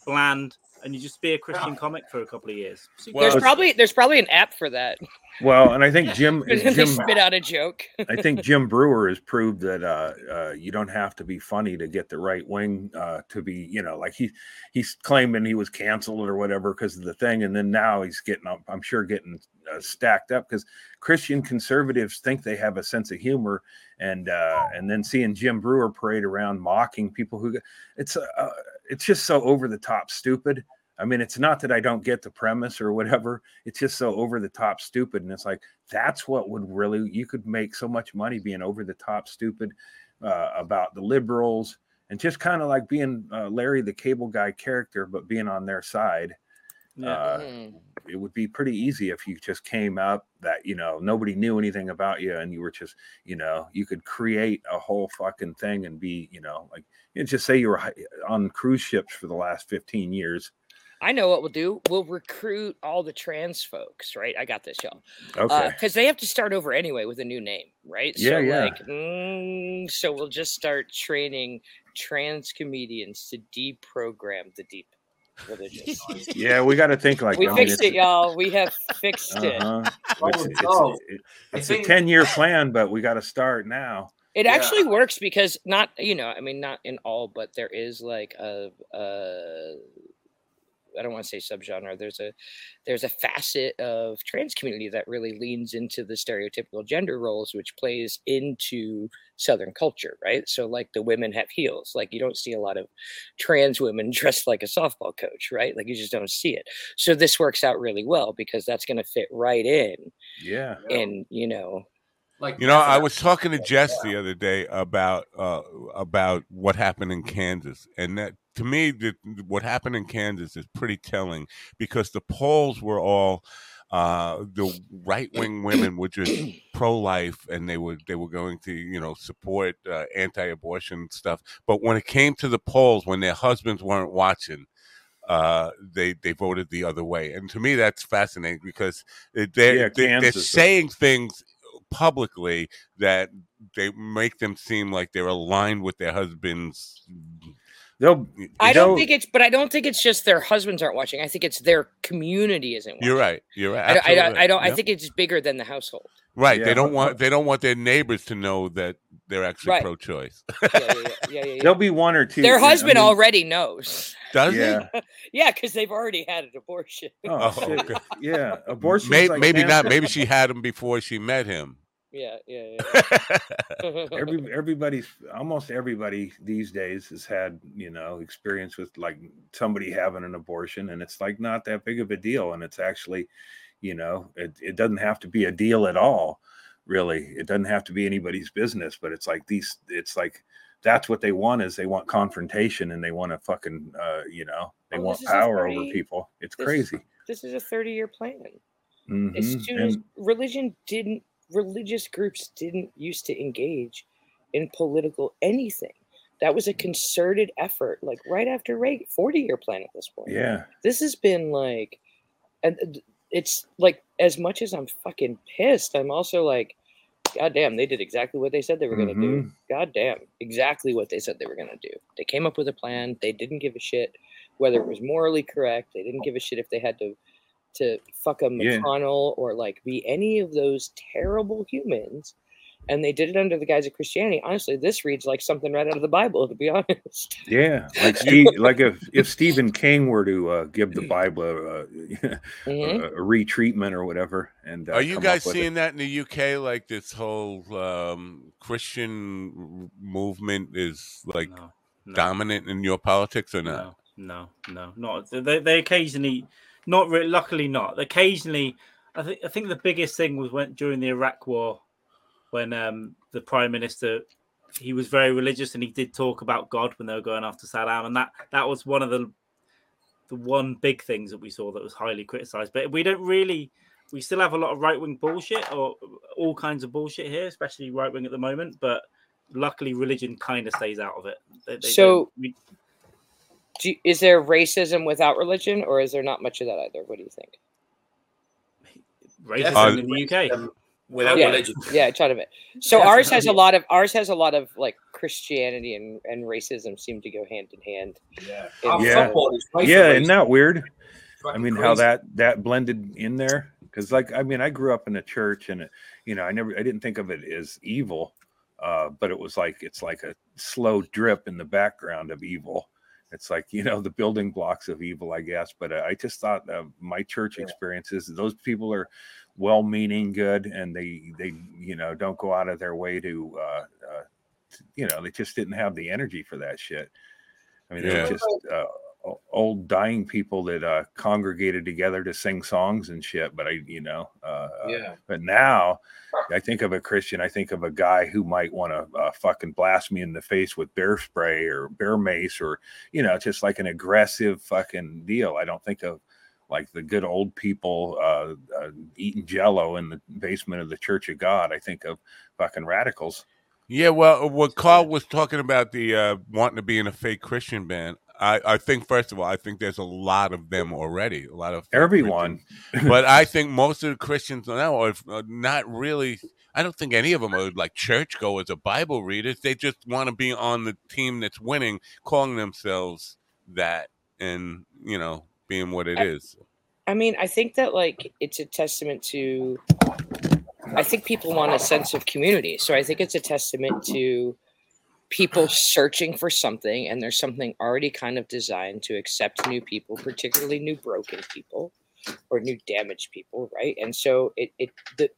bland, and you just be a Christian comic for a couple of years. Super Well, there's probably there's probably an app for that Well, and I think Jim and Jim spit out a joke. I think Jim Breuer has proved that uh, uh, you don't have to be funny to get the right wing uh, to be, you know, like he he's claiming he was canceled or whatever because of the thing, and then now he's getting, up, I'm sure, getting uh, stacked up because Christian conservatives think they have a sense of humor, and uh, and then seeing Jim Breuer parade around mocking people who, it's uh, it's just so over the top stupid. I mean, it's not that I don't get the premise or whatever. It's just so over the top stupid. And it's like, that's what would really, you could make so much money being over the top stupid uh, about the liberals and just kind of like being uh, Larry the cable guy character, but being on their side. Yeah. Uh, Mhm. it would be pretty easy if you just came up that you know nobody knew anything about you and you were just you know you could create a whole fucking thing and be you know like you just say you were on cruise ships for the last 15 years I know what we'll do. We'll recruit all the trans folks, right? I got this, y'all. okay Because they have to start over anyway with a new name, right? Yeah, so, yeah. Like, mm, so we'll just start training trans comedians to deprogram the deep religion. yeah we got to think like we I fixed it's- it, y'all. We have fixed it. uh-huh. Oh, it's, it's, no. it- I it's a 10 year plan but we got to start now It Yeah. actually works because not, you know, I mean, not in all, but there is like a, a I don't want to say subgenre. There's a there's a facet of trans community that really leans into the stereotypical gender roles, which plays into Southern culture, right? So like the women have heels. Like you don't see a lot of trans women dressed like a softball coach, right? Like you just don't see it. So this works out really well because that's going to fit right in, yeah and you know, Like You know, I was talking to Jess the other day about uh, about what happened in Kansas, and that to me, the, what happened in Kansas is pretty telling because the polls were all uh, the right wing women were just pro life, and they were they were going to you know support uh, anti abortion stuff. But when it came to the polls, when their husbands weren't watching. Uh, they they voted the other way, and to me that's fascinating because they're Yeah, they, they're saying things publicly that they make them seem like they're aligned with their husbands. they'll I don't they'll- think it's, but I don't think it's just their husbands aren't watching. I think it's their community isn't. Watching. You're right. You're right. I don't. I don't. I, don't, I think it's bigger than the household. right. Yeah. They don't want. They don't want their neighbors to know that they're actually Right. pro-choice. Yeah, yeah, yeah, yeah. yeah, yeah. there'll be one or two Their I husband mean, already knows. Does yeah yeah, because they've already had an abortion. oh, Oh, shit. yeah abortion Maybe, maybe not. Maybe she had him before she met him. Yeah, yeah, yeah. every everybody's almost everybody these days has had you know experience with like somebody having an abortion and it's like not that big of a deal and it's actually you know it, it doesn't have to be a deal at all really it doesn't have to be anybody's business but it's like these it's like that's what they want is they want confrontation and they want to fucking uh you know they Oh, want power over people it's this- crazy this is a thirty-year plan. Mhm. As soon as religion didn't, religious groups didn't used to engage in political anything. That was a concerted effort, like right after Reagan, forty-year plan at this point. yeah this has been like and uh, it's like as much as i'm fucking pissed i'm also like god damn they did exactly what they said they were going to do god damn exactly what they said they were going to do they came up with a plan they didn't give a shit whether it was morally correct they didn't give a shit if they had to to fuck a Yeah. mcconnell or like be any of those terrible humans and they did it under the guise of christianity honestly this reads like something right out of the bible to be honest Yeah, like Steve, like if if Stephen King were to uh, give the Bible a, Mhm. a, a retreatment or whatever, and uh, Are you guys up with it. seeing that in the UK? Like this whole um, Christian movement is like no, no, dominant in your politics or not? no, no, no, not. They, they occasionally, not really. luckily not. Occasionally, I think I think the biggest thing was when during the Iraq War, when um, the prime minister he was very religious and he did talk about God when they were going after Saddam, and that that was one of the the one big things that we saw that was highly criticized. But we don't really. We still have a lot of right wing bullshit or all kinds of bullshit here, especially right wing at the moment. But luckily, religion kind of stays out of it. They- they So- don't- Do you- is there racism without religion, or is there not much of that either? What do you think? racism Uh, in the UK. Um, without Yeah. religion. Yeah, a ton of it. So Yeah, ours has a lot of ours has a lot of like Christianity and, and racism seem to go hand in hand. Yeah. Yeah. Yeah. yeah. Isn't that weird? I fucking mean, how that that blended in there because, like, I mean, I grew up in a church, and it, you know, I never, I didn't think of it as evil, uh, but it was like it's like a slow drip in the background of evil. It's like you know the building blocks of evil, I guess. But uh, I just thought uh, my church Yeah. experiences; those people are well-meaning, good, and they they you know don't go out of their way to, uh, uh, to- you know, they just didn't have the energy for that shit. I mean, they Yeah. were just uh, o- old dying people that uh, congregated together to sing songs and shit. But I, you know, uh, Yeah. But now, I think of a Christian. I think of a guy who might want to uh, fucking blast me in the face with bear spray or bear mace or you know, just like an aggressive fucking deal. I don't think of like the good old people uh, uh, eating jello in the basement of the Church of God. I think of fucking radicals. Yeah, well, what Carl was talking about the uh, wanting to be in a fake Christian band. I, I think first of all, I think there's a lot of them already. A lot of Everyone. But I think most of the Christians now are are not really. I don't think any of them are like churchgoers or Bible readers. They just want to be on the team that's winning, calling themselves that, and you know, being what it I- is. I mean, I think that like it's a testament to. I think people want a sense of community, so I think it's a testament to people searching for something, and there's something already kind of designed to accept new people, particularly new broken people or new damaged people, right? And so it it the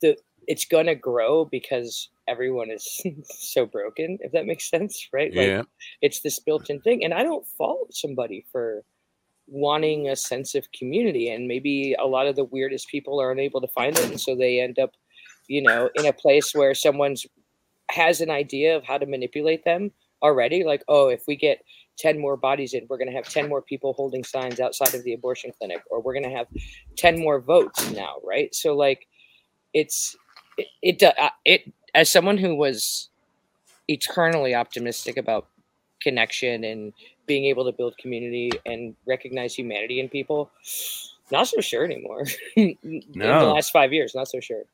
the it's gonna grow because everyone is so broken, if that makes sense, right? Like, Yeah, it's this built-in thing and i don't fault somebody for wanting a sense of community and maybe a lot of the weirdest people are unable to find it and so they end up you know in a place where someone's has an idea of how to manipulate them already like oh if we get 10 more bodies in we're going to have 10 more people holding signs outside of the abortion clinic or we're going to have 10 more votes now right? So like it's it, it, uh, it as someone who was eternally optimistic about connection and being able to build community and recognize humanity in people not so sure anymore. In the last five years not so sure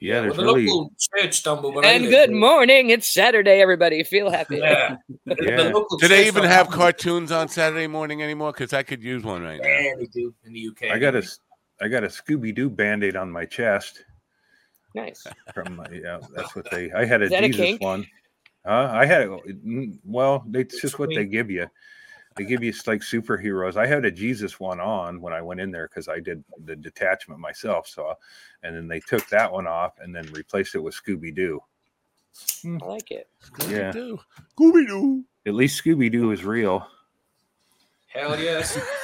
Yeah, Well, there's the really local church stumbled. when and good there. morning it's saturday everybody feel happy Yeah. The- the Yeah. local do they even stumbled. have cartoons on Saturday morning anymore? Because I could use one right now. Yeah, they do in the UK. I got a I got a Scooby Doo band-aid on my chest nice from my, yeah, that's what they I had a Is that a Jesus one. Uh, I had a well, it's It's just what they give you. They give you like superheroes. I had a Jesus one on when I went in there because I did the detachment myself. So, and then they took that one off and then replaced it with Scooby Doo. i like it Yeah. Scooby Doo. At least Scooby Doo is real. Hell yes.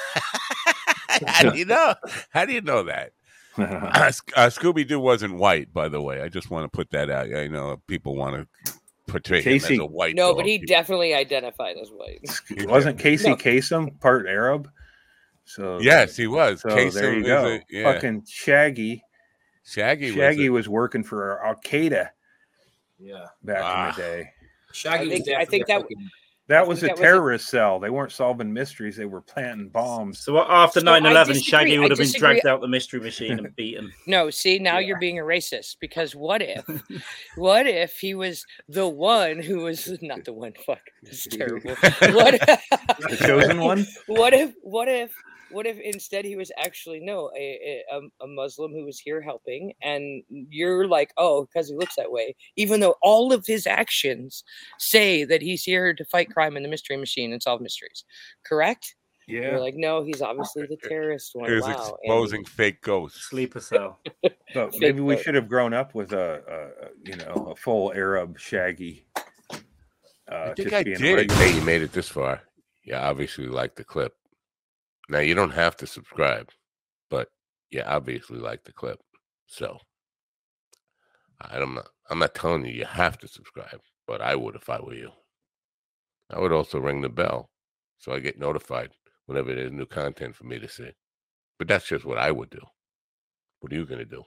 How do you know? How do you know that? uh, Scooby Doo wasn't white, by the way. I just want to put that out. I know people want to portray him as Casey. a white. no dog. but he definitely identified as white He Wasn't Casey No. Kasem part Arab? So Yes, he was. So Kasem there you go. a- yeah. Fucking Shaggy. Shaggy. Shaggy was. was working for Al Qaeda Yeah. back Ah. in the day. Shaggy I was think- I think that- fucking- That was a think that was a- terrorist cell. They weren't solving mysteries. They were planting bombs. So what, after So 9 11. Shaggy would have been dragged out the mystery machine and beaten. No, see, now Yeah. you're being a racist because what if, what if he was the one who was not the one? Fuck, this is terrible. What? The chosen one? What if? What if? What if instead he was actually no a, a, a- a Muslim who was here helping, and you're like, oh, because he looks that way, even though all of his actions say that he's here to fight crime in the mystery machine and solve mysteries, correct? Yeah. You're Yeah. like, no, he's obviously the terrorist one. He was wow, Andy. exposing fake ghosts. Sleeper cell. But maybe we should have grown up with a, a, a you know, a full Arab Shaggy. Uh, I think just I being did. regular- Hey, you made it this far. Yeah, obviously like the clip. Now you don't have to subscribe, but you obviously like the clip. So I'm not. I'm not telling you you have to subscribe, but I would if I were you. I would also ring the bell so I get notified whenever there's new content for me to see. But that's just what I would do. What are you going to do?